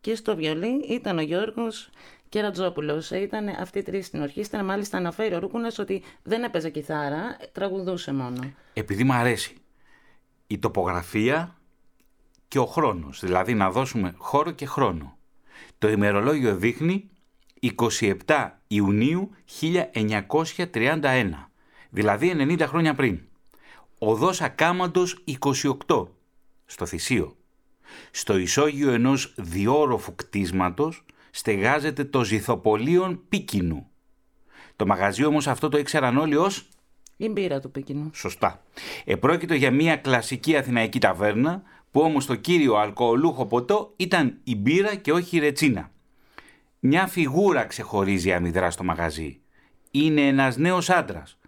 και στο βιολί ήταν ο Γιώργος Κερατζόπουλος. Ήταν αυτοί οι τρεις στην ορχήστρα. Μάλιστα, αναφέρει ο Ρούκουνας ότι δεν έπαιζε κιθάρα, τραγουδούσε μόνο. Επειδή μου αρέσει η τοπογραφία και ο χρόνος, δηλαδή να δώσουμε χώρο και χρόνο. Το ημερολόγιο δείχνει 27 Ιουνίου 1931, δηλαδή 90 χρόνια πριν. Οδός Ακάμαντος 28, στο Θησίο. Στο ισόγειο ενός διόροφου κτίσματος στεγάζεται το ζηθοπολίον Πίκινου. Το μαγαζί όμως αυτό το ήξεραν όλοι ως... Η μπύρα του Πίκινου. Σωστά. Επρόκειτο για μια κλασική αθηναϊκή ταβέρνα που όμως το κύριο αλκοολούχο ποτό ήταν η μπύρα και όχι η ρετσίνα. Μια φιγούρα ξεχωρίζει αμυδρά στο μαγαζί. Είναι ένας νέος άντρας.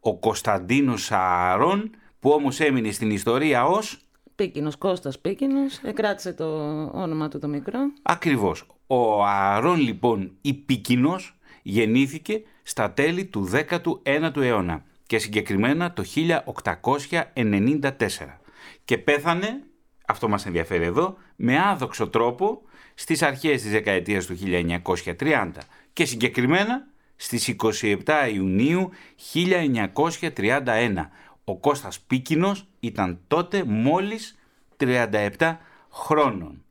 Ο Κωνσταντίνος Σαρών που όμως έμεινε στην ιστορία ως... Πίκινος, Κώστας Πίκινος, εκράτησε το όνομα του το μικρό. Ακριβώς. Ο Αρών λοιπόν η Πίκινος γεννήθηκε στα τέλη του 19ου αιώνα και συγκεκριμένα το 1894 και πέθανε, αυτό μας ενδιαφέρει εδώ, με άδοξο τρόπο στις αρχές της δεκαετίας του 1930 και συγκεκριμένα στις 27 Ιουνίου 1931. Ο Κώστας Πίκινος ήταν τότε μόλις 37 χρόνων.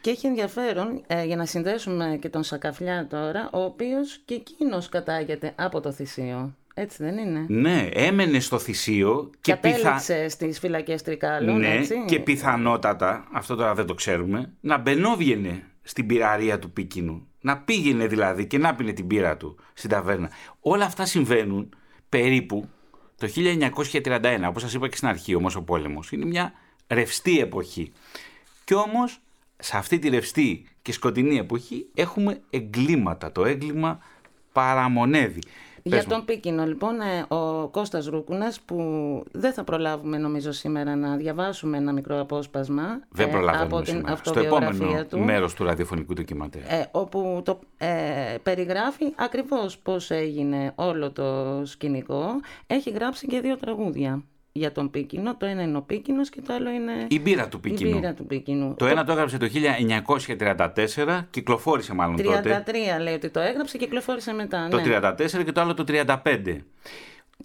Και έχει ενδιαφέρον ε, για να συνδέσουμε και τον Σακαφλιά τώρα, ο οποίος και εκείνος κατάγεται από το Θησίο. Έτσι δεν είναι; Ναι, έμενε στο Θησίο και πιθα... στις φυλακές Τρικάλων, ναι, έτσι; και πιθανότατα, αυτό τώρα δεν το ξέρουμε, να μπαινόβγαινε στην πυραρία του Πίκινου. Να πήγαινε δηλαδή και να πίνε την πύρα του στην ταβέρνα. Όλα αυτά συμβαίνουν περίπου το 1931, όπως σας είπα και στην αρχή όμως ο πόλεμος. Είναι μια ρευστή εποχή. Κι όμως σε αυτή τη ρευστή και σκοτεινή εποχή έχουμε εγκλήματα. Το έγκλημα παραμονεύει. Για τον Πίκινο λοιπόν ε, ο Κώστας Ρούκουνας που δεν θα προλάβουμε νομίζω σήμερα να διαβάσουμε ένα μικρό απόσπασμα δεν ε, από την σήμερα. αυτοβιογραφία Στο επόμενο του μέρος του ραδιοφωνικού ντοκιμαντέρ. ε, όπου το ε, περιγράφει ακριβώς πώς έγινε όλο το σκηνικό έχει γράψει και δύο τραγούδια για τον Πίκινο. Το ένα είναι ο Πίκινος και το άλλο είναι. Η μπύρα του Πίκινου. Η μπύρα του Πίκινου. Το ένα το έγραψε το 1934, κυκλοφόρησε μάλλον 33 τότε. 33 λέει ότι το έγραψε και κυκλοφόρησε μετά. Το ναι. 34 και το άλλο το 35.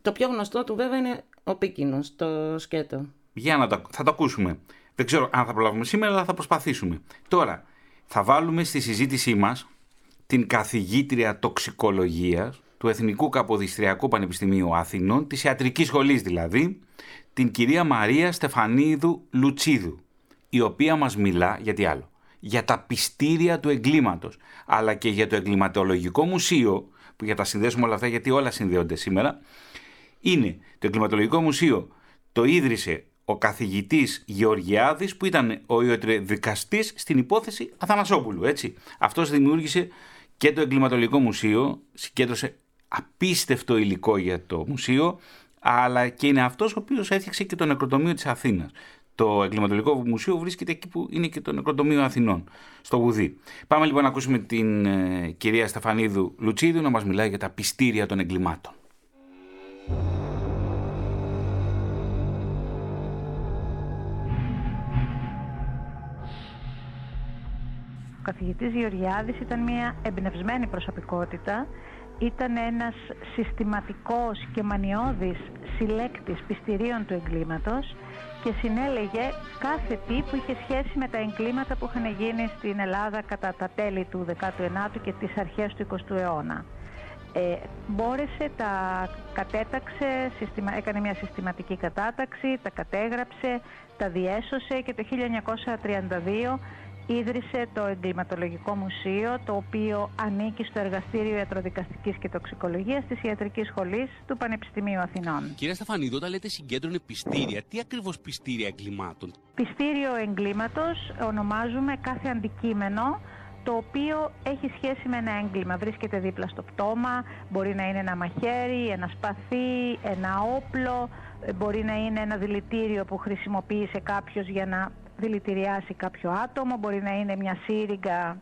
Το πιο γνωστό του βέβαια είναι ο Πίκινος, το σκέτο. Για να το, θα το ακούσουμε. Δεν ξέρω αν θα προλάβουμε σήμερα, αλλά θα προσπαθήσουμε. Τώρα, θα βάλουμε στη συζήτησή μας την καθηγήτρια τοξικολογίας του Εθνικού Καποδιστριακού Πανεπιστημίου Αθηνών, της ιατρικής σχολής δηλαδή, την κυρία Μαρία Στεφανίδου Λουτσίδου, η οποία μας μιλά, γιατί άλλο, για τα πιστήρια του εγκλήματος, αλλά και για το εγκληματολογικό μουσείο, που για τα συνδέσουμε όλα αυτά γιατί όλα συνδέονται σήμερα, είναι το εγκληματολογικό μουσείο, το ίδρυσε ο καθηγητής Γεωργιάδης που ήταν ο ιατροδικαστής στην υπόθεση Αθανασόπουλου, έτσι. Αυτός δημιούργησε και το εγκληματολογικό μουσείο, συγκέντρωσε απίστευτο υλικό για το μουσείο, αλλά και είναι αυτός ο οποίος έφτιαξε και το νεκροτομείο της Αθήνας. Το εγκληματολογικό μουσείο βρίσκεται εκεί που είναι και το νεκροτομείο Αθηνών, στο Γουδί. Πάμε λοιπόν να ακούσουμε την ε, κυρία Στεφανίδου Λουτσίδου να μας μιλάει για τα πιστήρια των εγκλημάτων. Ο καθηγητής Γεωργιάδης ήταν μια εμπνευσμένη προσωπικότητα ήταν ένας συστηματικός και μανιώδης συλλέκτης πιστηρίων του εγκλήματος και συνέλεγε κάθε τι που είχε σχέση με τα εγκλήματα που είχαν γίνει στην Ελλάδα κατά τα τέλη του 19ου και τις αρχές του 20ου αιώνα. Ε, μπόρεσε, τα κατέταξε, έκανε μια συστηματική κατάταξη, τα κατέγραψε, τα διέσωσε και το 1932 ίδρυσε το Εγκληματολογικό Μουσείο, το οποίο ανήκει στο Εργαστήριο Ιατροδικαστικής και Τοξικολογίας της Ιατρικής Σχολής του Πανεπιστημίου Αθηνών. Κύριε Σταφανίδη, όταν λέτε συγκέντρωνε πιστήρια, τι ακριβώς πιστήρια εγκλημάτων; Πιστήριο εγκλήματος ονομάζουμε κάθε αντικείμενο το οποίο έχει σχέση με ένα έγκλημα. Βρίσκεται δίπλα στο πτώμα, μπορεί να είναι ένα μαχαίρι, ένα σπαθί, ένα όπλο, μπορεί να είναι ένα δηλητήριο που χρησιμοποίησε κάποιος για να δηλητηριάσει κάποιο άτομο, μπορεί να είναι μια σύριγγα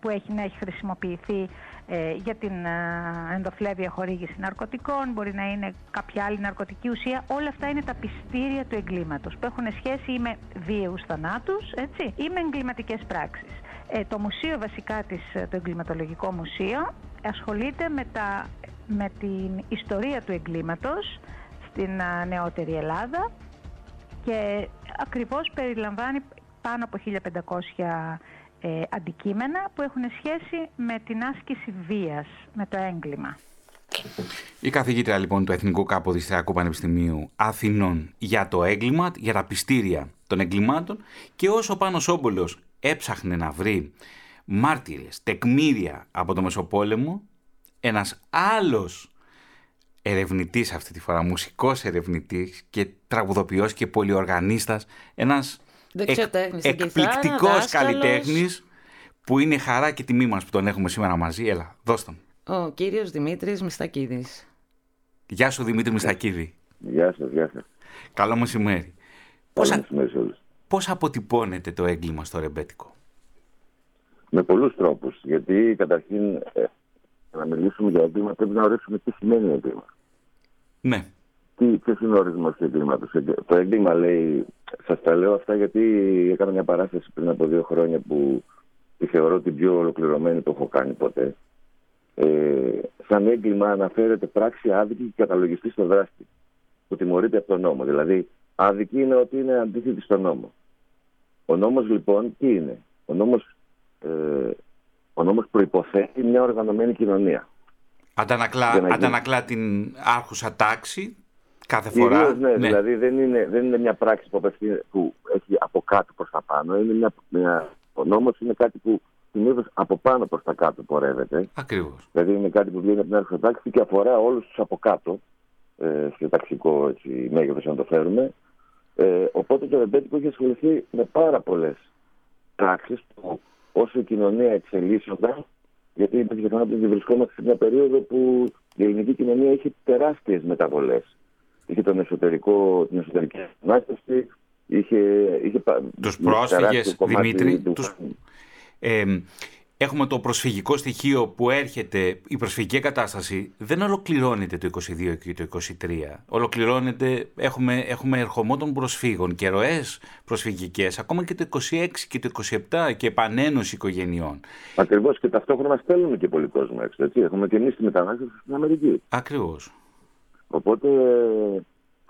που έχει να έχει χρησιμοποιηθεί ε, για την ε, ενδοφλέβια χορήγηση ναρκωτικών, μπορεί να είναι κάποια άλλη ναρκωτική ουσία. Όλα αυτά είναι τα πιστήρια του εγκλήματος που έχουν σχέση με βίαιους θανάτους έτσι, ή με εγκληματικές πράξεις. Ε, το μουσείο βασικά της, το εγκληματολογικό μουσείο ασχολείται με, τα, με την ιστορία του εγκλήματος στην νεότερη Ελλάδα και ακριβώς περιλαμβάνει πάνω από 1500 ε, αντικείμενα που έχουν σχέση με την άσκηση βίας, με το έγκλημα. Η καθηγήτρια λοιπόν του Εθνικού Καποδιστριακού Πανεπιστημίου Αθηνών για το έγκλημα, για τα πιστήρια των εγκλημάτων και όσο πάνω Σόμπολος έψαχνε να βρει μάρτυρες, τεκμήρια από το Μεσοπόλεμο, ένας άλλος ερευνητής αυτή τη φορά, μουσικός ερευνητής και τραγουδοποιός και πολυοργανίστας, ένας εκ, εκπληκτικός καλλιτέχνης που είναι χαρά και τιμή μας που τον έχουμε σήμερα μαζί. Έλα, δώσ' τον. Ο κύριος Δημήτρης Μιστακίδης. Γεια σου Δημήτρη Μιστακίδη. Γεια σας, γεια σας. Καλό μεσημέρι. Πώς, μεσημέρι σε όλους. πώς αποτυπώνεται το έγκλημα στο ρεμπέτικο; Με πολλούς τρόπους. Γιατί καταρχήν ε, να μιλήσουμε για έγκλημα πρέπει να ορίσουμε τι σημαίνει έγκλημα. Ναι. Τι, ποιος είναι ο ορισμός του εγκλήματος; Το έγκλημα λέει, σας τα λέω αυτά γιατί έκανα μια παράσταση πριν από δύο χρόνια που τη θεωρώ την πιο ολοκληρωμένη που έχω κάνει ποτέ. Ε, σαν έγκλημα αναφέρεται πράξη άδικη και καταλογιστή στο δράστη που τιμωρείται από τον νόμο. Δηλαδή, άδικη είναι ότι είναι αντίθετη στον νόμο. Ο νόμος λοιπόν τι είναι; Ο νόμος, ε, ο νόμος προϋποθέτει μια οργανωμένη κοινωνία. Αντανακλά, αντανακλά την άρχουσα τάξη κάθε φορά. ναι, ναι, δηλαδή δεν είναι, δεν είναι μια πράξη που, που έχει από κάτω προς τα πάνω. Είναι μια, μια, ο νόμος είναι κάτι που συνήθως από πάνω προς τα κάτω πορεύεται. Ακριβώς. Δηλαδή είναι κάτι που βγαίνει από την άρχουσα τάξη και αφορά όλους τους από κάτω, ε, στο ταξικό μέγεθος, αν το φέρουμε. Ε, οπότε το ρεμπέτικο έχει ασχοληθεί με πάρα πολλές πράξεις που όσο η κοινωνία εξελίσσονταν, γιατί δεν ξεχνάτε ότι βρισκόμαστε σε μια περίοδο που η ελληνική κοινωνία έχει τεράστιες μεταβολές. Είχε τον εσωτερικό, την εσωτερική ανάσταση, είχε, είχε τους πρόσφυγες, Δημήτρη, του... τους, έχουμε το προσφυγικό στοιχείο που έρχεται, η προσφυγική κατάσταση δεν ολοκληρώνεται το 22 και το 23. Ολοκληρώνεται, έχουμε, έχουμε ερχομό των προσφύγων και ροές προσφυγικές, ακόμα και το 26 και το 27 και επανένωση οικογενειών. Ακριβώς και ταυτόχρονα στέλνουμε και πολύ κόσμο έξω. Έτσι. Έχουμε και εμείς τη μετανάστευση στην Αμερική. Ακριβώς. Οπότε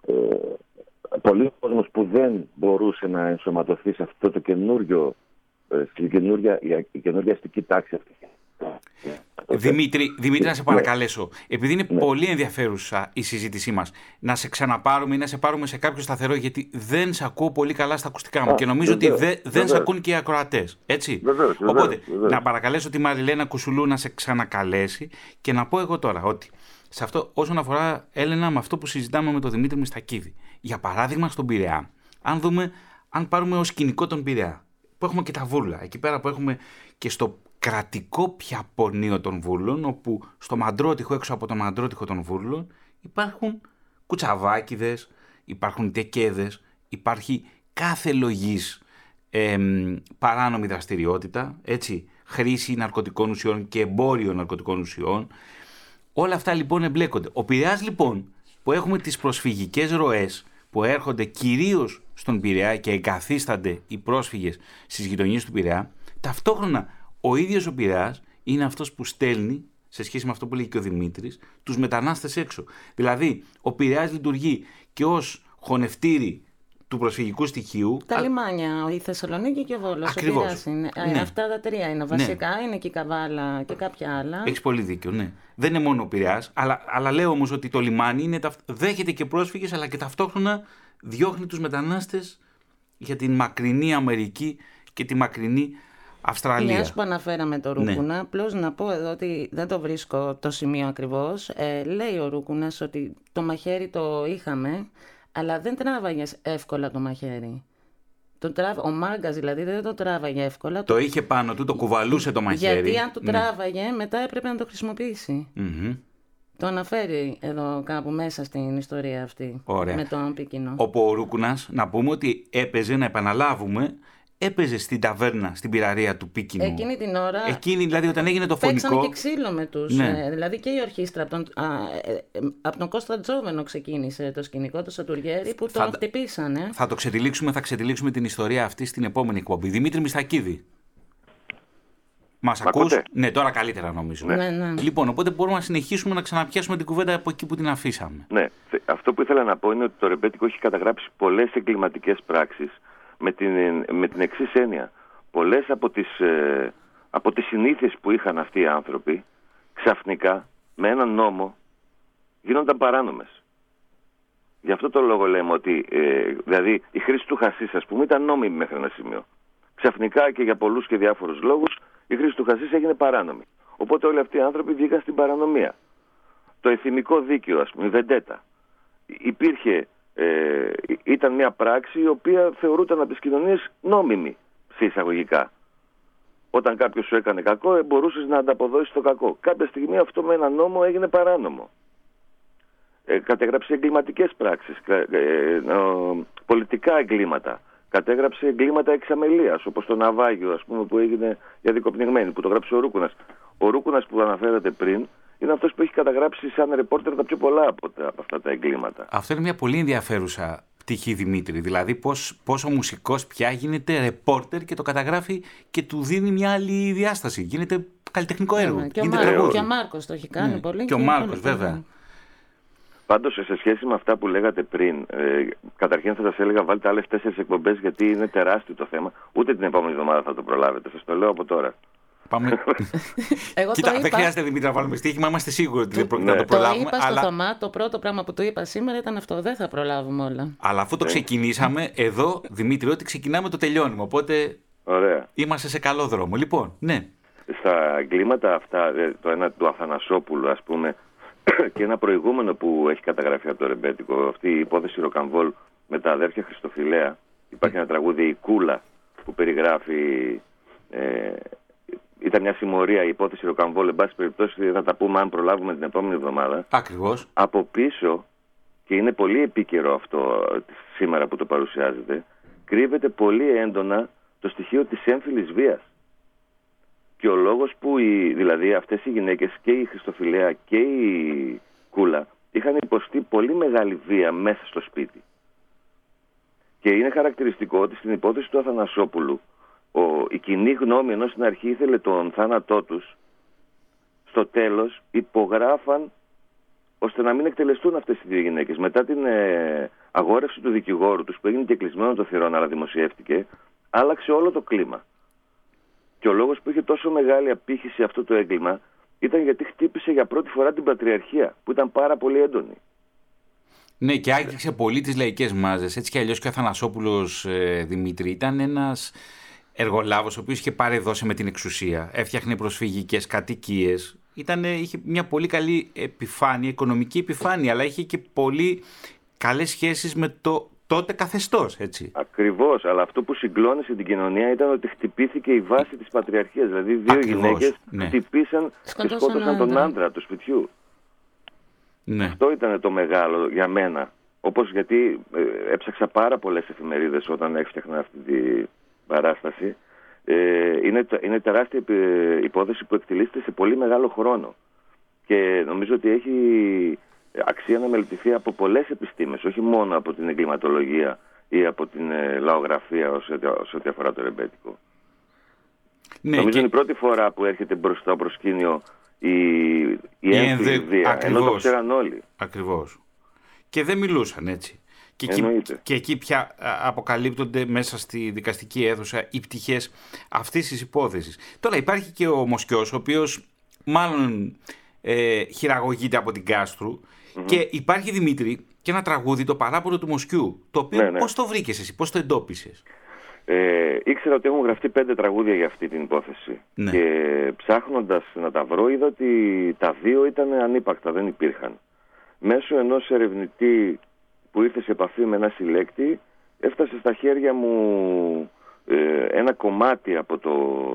ε, πολλοί κόσμος που δεν μπορούσε να ενσωματωθεί σε αυτό το καινούριο ε, στην καινούργια, η καινούργια αστική τάξη αυτή. Δημήτρη, Δημήτρη, να σε παρακαλέσω, επειδή είναι ναι. πολύ ενδιαφέρουσα η συζήτησή μας, να σε ξαναπάρουμε ή να σε πάρουμε σε κάποιο σταθερό, γιατί δεν σε ακούω πολύ καλά στα ακουστικά μου και νομίζω ότι δεν σε ακούν και οι ακροατές. Έτσι. Οπότε, να παρακαλέσω τη Μαριλένα Κουσουλού να σε ξανακαλέσει και να πω εγώ τώρα ότι σε αυτό, όσον αφορά, Έλενα, με αυτό που συζητάμε με τον Δημήτρη Μιστακίδη. Για παράδειγμα, στον Πειραιά, αν δούμε, αν πάρουμε ως σκηνικό τον Πειραιά, που έχουμε και τα βούλα. Εκεί πέρα που έχουμε και στο κρατικό πια πονείο των βούλων, όπου στο μαντρότυχο, έξω από το μαντρότυχο των βούλων, υπάρχουν κουτσαβάκιδες, υπάρχουν τεκέδες, υπάρχει κάθε λογής ε, παράνομη δραστηριότητα, έτσι, χρήση ναρκωτικών ουσιών και εμπόριο ναρκωτικών ουσιών. Όλα αυτά λοιπόν εμπλέκονται. Ο Πειραιάς λοιπόν που έχουμε τις προσφυγικές ροές που έρχονται κυρίως στον Πειραιά και εγκαθίστανται οι πρόσφυγες στις γειτονιές του Πειραιά, ταυτόχρονα ο ίδιος ο Πειραιάς είναι αυτός που στέλνει σε σχέση με αυτό που λέει και ο Δημήτρης, τους μετανάστες έξω. Δηλαδή, ο Πειραιάς λειτουργεί και ως χωνευτήρι του προσφυγικού στοιχείου. Τα α... λιμάνια, η Θεσσαλονίκη και ο Βόλος. Ακριβώς. είναι. Ε, ναι. Αυτά τα τρία είναι βασικά. Ναι. Είναι και η Καβάλα και κάποια άλλα. Έχεις πολύ δίκιο, ναι. Δεν είναι μόνο ο Πειραιάς, αλλά, αλλά λέω όμως ότι το λιμάνι είναι, δέχεται και πρόσφυγες, αλλά και ταυτόχρονα διώχνει τους μετανάστες για την μακρινή Αμερική και τη μακρινή Αυστραλία. Μια που αναφέραμε το ναι. Ρούκουνα, ναι. απλώς να πω εδώ ότι δεν το βρίσκω το σημείο ακριβώς. Ε, λέει ο Ρούκουνας ότι το μαχαίρι το είχαμε, αλλά δεν τράβαγες εύκολα το μαχαίρι. Το τράβα... Ο μάγκας δηλαδή δεν το τράβαγε εύκολα. Το είχε πάνω του, το κουβαλούσε το μαχαίρι. Γιατί αν το ναι. τράβαγε, μετά έπρεπε να το χρησιμοποιήσει. Mm-hmm. Το αναφέρει εδώ κάπου μέσα στην ιστορία αυτή. Ωραία. Με τον Πίκινο. Ο Ρούκουνα, να πούμε ότι έπαιζε, να επαναλάβουμε, έπαιζε στην ταβέρνα, στην πυραρία του Πίκινου. Εκείνη την ώρα. Εκείνη, δηλαδή, όταν έγινε το φωνικό. Παίξανε και ξύλο με τους. Ναι. Ε, δηλαδή και η ορχήστρα από τον, α, ε, ε, από τον Κώστα Τζόβενο ξεκίνησε το σκηνικό, το Σατουργέρι, που τον χτυπήσανε. Θα το ξετυλίξουμε, θα ξετυλίξουμε την ιστορία αυτή στην επόμενη εκπομπή. Δημήτρη Μιστακίδη. Μας ακούς; Ναι, τώρα καλύτερα νομίζω. Ναι. Ναι, Λοιπόν, οπότε μπορούμε να συνεχίσουμε να ξαναπιάσουμε την κουβέντα από εκεί που την αφήσαμε. Ναι. Αυτό που ήθελα να πω είναι ότι το ρεμπέτικο έχει καταγράψει πολλές εγκληματικές πράξεις με την, με την εξής έννοια. Πολλές από τις ε, από τις συνήθειες που είχαν αυτοί οι άνθρωποι ξαφνικά με έναν νόμο γίνονταν παράνομες. Γι' αυτό το λόγο λέμε ότι ε, δηλαδή η χρήση του χασίς ας πούμε ήταν νόμιμη μέχρι ένα σημείο. Ξαφνικά και για πολλούς και διάφορους λόγους η χρήση του χασίς έγινε παράνομη. Οπότε όλοι αυτοί οι άνθρωποι βγήκαν στην παρανομία. Το εθιμικό δίκαιο ας πούμε, η βεντέτα, υπήρχε, ε, ήταν μια πράξη η οποία θεωρούταν από τις κοινωνίες νόμιμη σε εισαγωγικά. Όταν κάποιος σου έκανε κακό, μπορούσες να ανταποδώσεις το κακό. Κάποια στιγμή αυτό με ένα νόμο έγινε παράνομο ε, κατέγραψε εγκληματικές πράξεις, ε, ε, πολιτικά εγκλήματα. Κατέγραψε εγκλήματα εξαμελίας, όπως το ναυάγιο ας πούμε, που έγινε για δικοπνιγμένη, που το γράψει ο Ρούκουνας. Ο Ρούκουνας που αναφέρατε πριν είναι αυτός που έχει καταγράψει σαν ρεπόρτερ τα πιο πολλά από, τα, από αυτά τα εγκλήματα. Αυτό είναι μια πολύ ενδιαφέρουσα πτυχή Δημήτρη. Δηλαδή πώς, πώς ο μουσικός πια γίνεται ρεπόρτερ και το καταγράφει και του δίνει μια άλλη διάσταση. Γίνεται καλλιτεχνικό έργο. Ναι, και, ο και ο Μάρκος το έχει κάνει ναι. πολύ. Και, και ο Μάρκος βέβαια. Πάντως σε σχέση με αυτά που λέγατε πριν, ε, καταρχήν θα σας έλεγα βάλτε άλλες τέσσερις εκπομπές γιατί είναι τεράστιο το θέμα. Ούτε την επόμενη εβδομάδα θα το προλάβετε, σας το λέω από τώρα. Πάμε. Εγώ Κοίτα, δεν χρειάζεται Δημήτρη να βάλουμε στοίχημα, είμαστε σίγουροι ότι δεν ναι. το προλάβουμε. Το είπα στο Θωμά, το πρώτο πράγμα που του είπα σήμερα ήταν αυτό. Δεν θα προλάβουμε όλα. Αλλά αφού το ναι. ξεκινήσαμε, εδώ Δημήτρη, ότι ξεκινάμε το τελειώνουμε. Οπότε Ωραία. είμαστε σε καλό δρόμο. Λοιπόν, ναι. Στα εγκλήματα αυτά, ε, το ένα του Αθανασόπουλου, ας πούμε, και ένα προηγούμενο που έχει καταγραφεί από το Ρεμπέτικο, αυτή η υπόθεση Ροκαμβόλ με τα αδέρφια Χριστοφιλέα. Υπάρχει ένα τραγούδι «Η Κούλα» που περιγράφει... Ε, ήταν μια συμμορία η υπόθεση Ροκαμβόλ, εν πάση περιπτώσει θα τα πούμε αν προλάβουμε την επόμενη εβδομάδα. Ακριβώς. Από πίσω, και είναι πολύ επίκαιρο αυτό σήμερα που το παρουσιάζεται, κρύβεται πολύ έντονα το στοιχείο της έμφυλης βίας. Και ο λόγος που οι, δηλαδή αυτές οι γυναίκες και η Χριστοφιλέα και η Κούλα είχαν υποστεί πολύ μεγάλη βία μέσα στο σπίτι. Και είναι χαρακτηριστικό ότι στην υπόθεση του Αθανασόπουλου ο, η κοινή γνώμη ενώ στην αρχή ήθελε τον θάνατό τους στο τέλος υπογράφαν ώστε να μην εκτελεστούν αυτές οι δύο γυναίκες. Μετά την ε, αγόρευση του δικηγόρου τους που έγινε και κλεισμένο το θηρόν αλλά δημοσιεύτηκε άλλαξε όλο το κλίμα. Και ο λόγος που είχε τόσο μεγάλη απήχηση αυτό το έγκλημα ήταν γιατί χτύπησε για πρώτη φορά την πατριαρχία, που ήταν πάρα πολύ έντονη. Ναι, και άγγιξε πολύ τις λαϊκές μάζες. Έτσι κι αλλιώς και ο Αθανασόπουλος ε, Δημήτρη ήταν ένας εργολάβος, ο οποίος είχε πάρει δόση με την εξουσία. Έφτιαχνε προσφυγικές κατοικίες. Είχε μια πολύ καλή επιφάνεια, οικονομική επιφάνεια, αλλά είχε και πολύ καλές σχέσεις με το τότε καθεστώς, έτσι. Ακριβώς. Αλλά αυτό που συγκλώνησε την κοινωνία ήταν ότι χτυπήθηκε η βάση της πατριαρχίας. Δηλαδή, δύο γυναίκες ναι. χτυπήσαν και σκότωσαν τον άντρα του σπιτιού. Ναι. Αυτό ήταν το μεγάλο για μένα. Όπως γιατί ε, έψαξα πάρα πολλές εφημερίδες όταν έφτιαχνα αυτή την παράσταση. Ε, είναι, είναι τεράστια υπόθεση που εκτελήσεται σε πολύ μεγάλο χρόνο. Και νομίζω ότι έχει αξία να μελετηθεί από πολλές επιστήμες, όχι μόνο από την εγκληματολογία ή από την ε, λαογραφία όσο ό,τι αφορά το ρεμπέτικο. Ναι, Νομίζω και... είναι η πρώτη φορά που έρχεται μπροστά στο προσκήνιο η, η, η έμφυλη βία, ενώ το ξέραν όλοι. Ακριβώς. Και δεν μιλούσαν έτσι. Και εκεί, και εκεί πια αποκαλύπτονται μέσα στη δικαστική αίθουσα οι πτυχές αυτής της υπόθεσης. Τώρα υπάρχει και ο Μοσκιός, ο οποίος μάλλον ε, χειραγωγείται από την Κάστρου και υπάρχει Δημήτρη και ένα τραγούδι, το παράπονο του Μοσκιού. Το οποίο ναι, ναι. πώς το βρήκες εσύ, πώς το εντόπισες; Ε, ήξερα ότι έχουν γραφτεί πέντε τραγούδια για αυτή την υπόθεση. Ναι. Και ψάχνοντας να τα βρω, είδα ότι τα δύο ήταν ανύπαρκτα, δεν υπήρχαν. Μέσω ενός ερευνητή που ήρθε σε επαφή με ένα συλλέκτη, έφτασε στα χέρια μου ε, ένα κομμάτι από το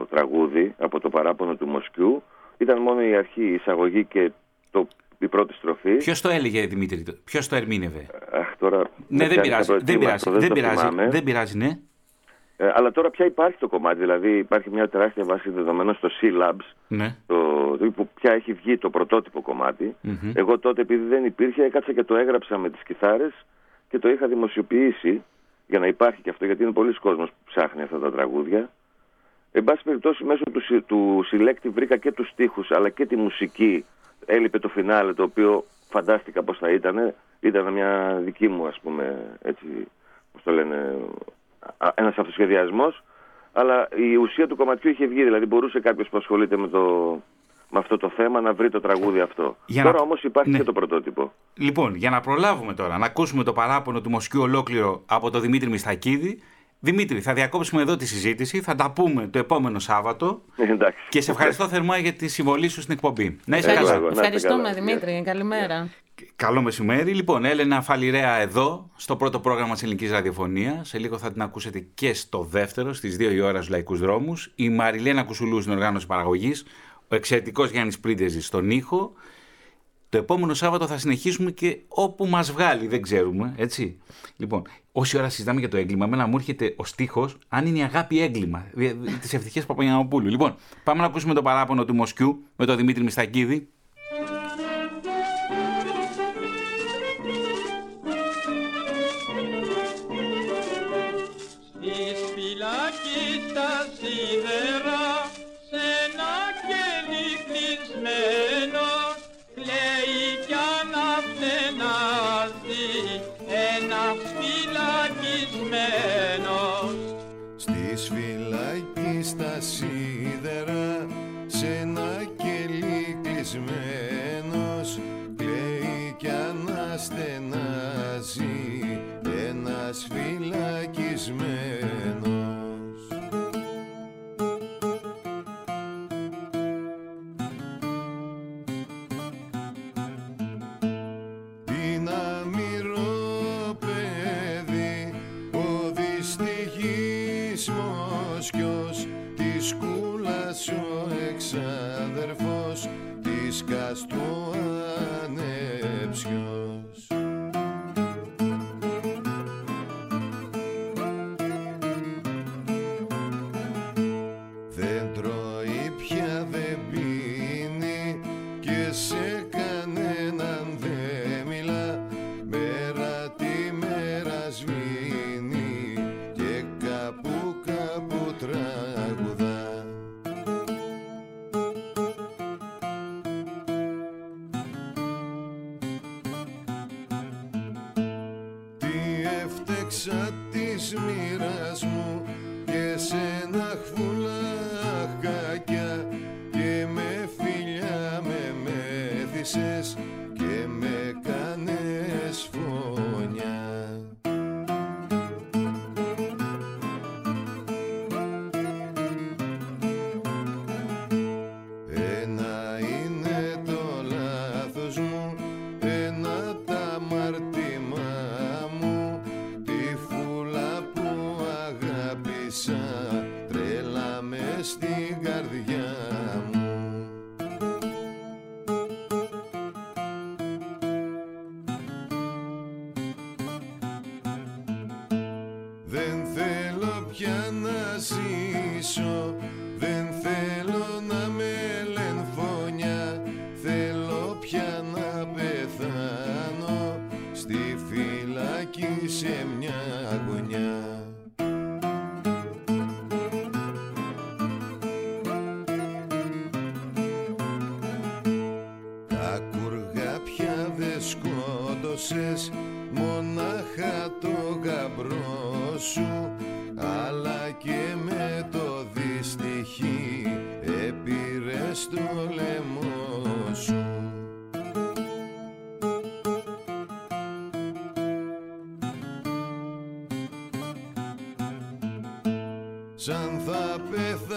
τραγούδι, από το παράπονο του Μοσκιού. Ήταν μόνο η αρχή, η εισαγωγή και το η πρώτη στροφή. Ποιος το έλεγε, Δημήτρη, ποιος το ερμήνευε; Αχ, τώρα. Ναι, δεν πειράζει. Δεν πειράζει, δεν, πειράζει, δεν πειράζει, ναι. Ε, αλλά τώρα πια υπάρχει το κομμάτι, δηλαδή υπάρχει μια τεράστια βάση δεδομένων στο C-Labs, ναι. το, που πια έχει βγει το πρωτότυπο Εγώ τότε επειδή δεν υπήρχε έκατσα και το έγραψα με τις κιθάρες και το είχα δημοσιοποιήσει για να υπάρχει και αυτό γιατί είναι πολλοί κόσμος που ψάχνει αυτά τα τραγούδια Εν πάση περιπτώσει, μέσω του, του συλλέκτη βρήκα και τους στίχους αλλά και τη μουσική. Έλειπε το φινάλε, το οποίο φαντάστηκα πώς θα ήταν. Ήταν μια δική μου, ας πούμε, έτσι, πώς το λένε, ένας αυτοσχεδιασμός. Αλλά η ουσία του κομματιού είχε βγει, δηλαδή μπορούσε κάποιος που ασχολείται με, το, με αυτό το θέμα να βρει το τραγούδι αυτό. Για τώρα να... όμως υπάρχει ναι. και το πρωτότυπο. Λοιπόν, για να προλάβουμε τώρα, να ακούσουμε το παράπονο του Μοσκιού ολόκληρο από τον Δημήτρη Μιστακίδη, Δημήτρη, θα διακόψουμε εδώ τη συζήτηση. Θα τα πούμε το επόμενο Σάββατο. Εντάξει. Και σε ευχαριστώ θερμά για τη συμβολή σου στην εκπομπή. Να είσαι καλά. Ευχαριστούμε, Δημήτρη. Καλημέρα. Καλό μεσημέρι. Λοιπόν, Έλενα Φαλιρέα εδώ, στο πρώτο πρόγραμμα της Ελληνικής Ραδιοφωνίας. Σε λίγο θα την ακούσετε και στο δεύτερο, στις 2 η ώρα στους Λαϊκούς Δρόμους. Η Μαριλένα Κουσουλού στην οργάνωση παραγωγής. Ο εξαιρετικός Γιάννης Πρίντεζης στον ήχο. Το επόμενο Σάββατο θα συνεχίσουμε και όπου μας βγάλει, δεν ξέρουμε, έτσι. Λοιπόν, όση ώρα συζητάμε για το έγκλημα, εμένα μου έρχεται ο στίχος αν είναι η αγάπη έγκλημα. Τη ευτυχία Παπαγιανοπούλου. Λοιπόν, πάμε να ακούσουμε το παράπονο του Μοσκιού με τον Δημήτρη Μιστακίδη.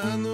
Σαν θα πεθάνω χριστιανοί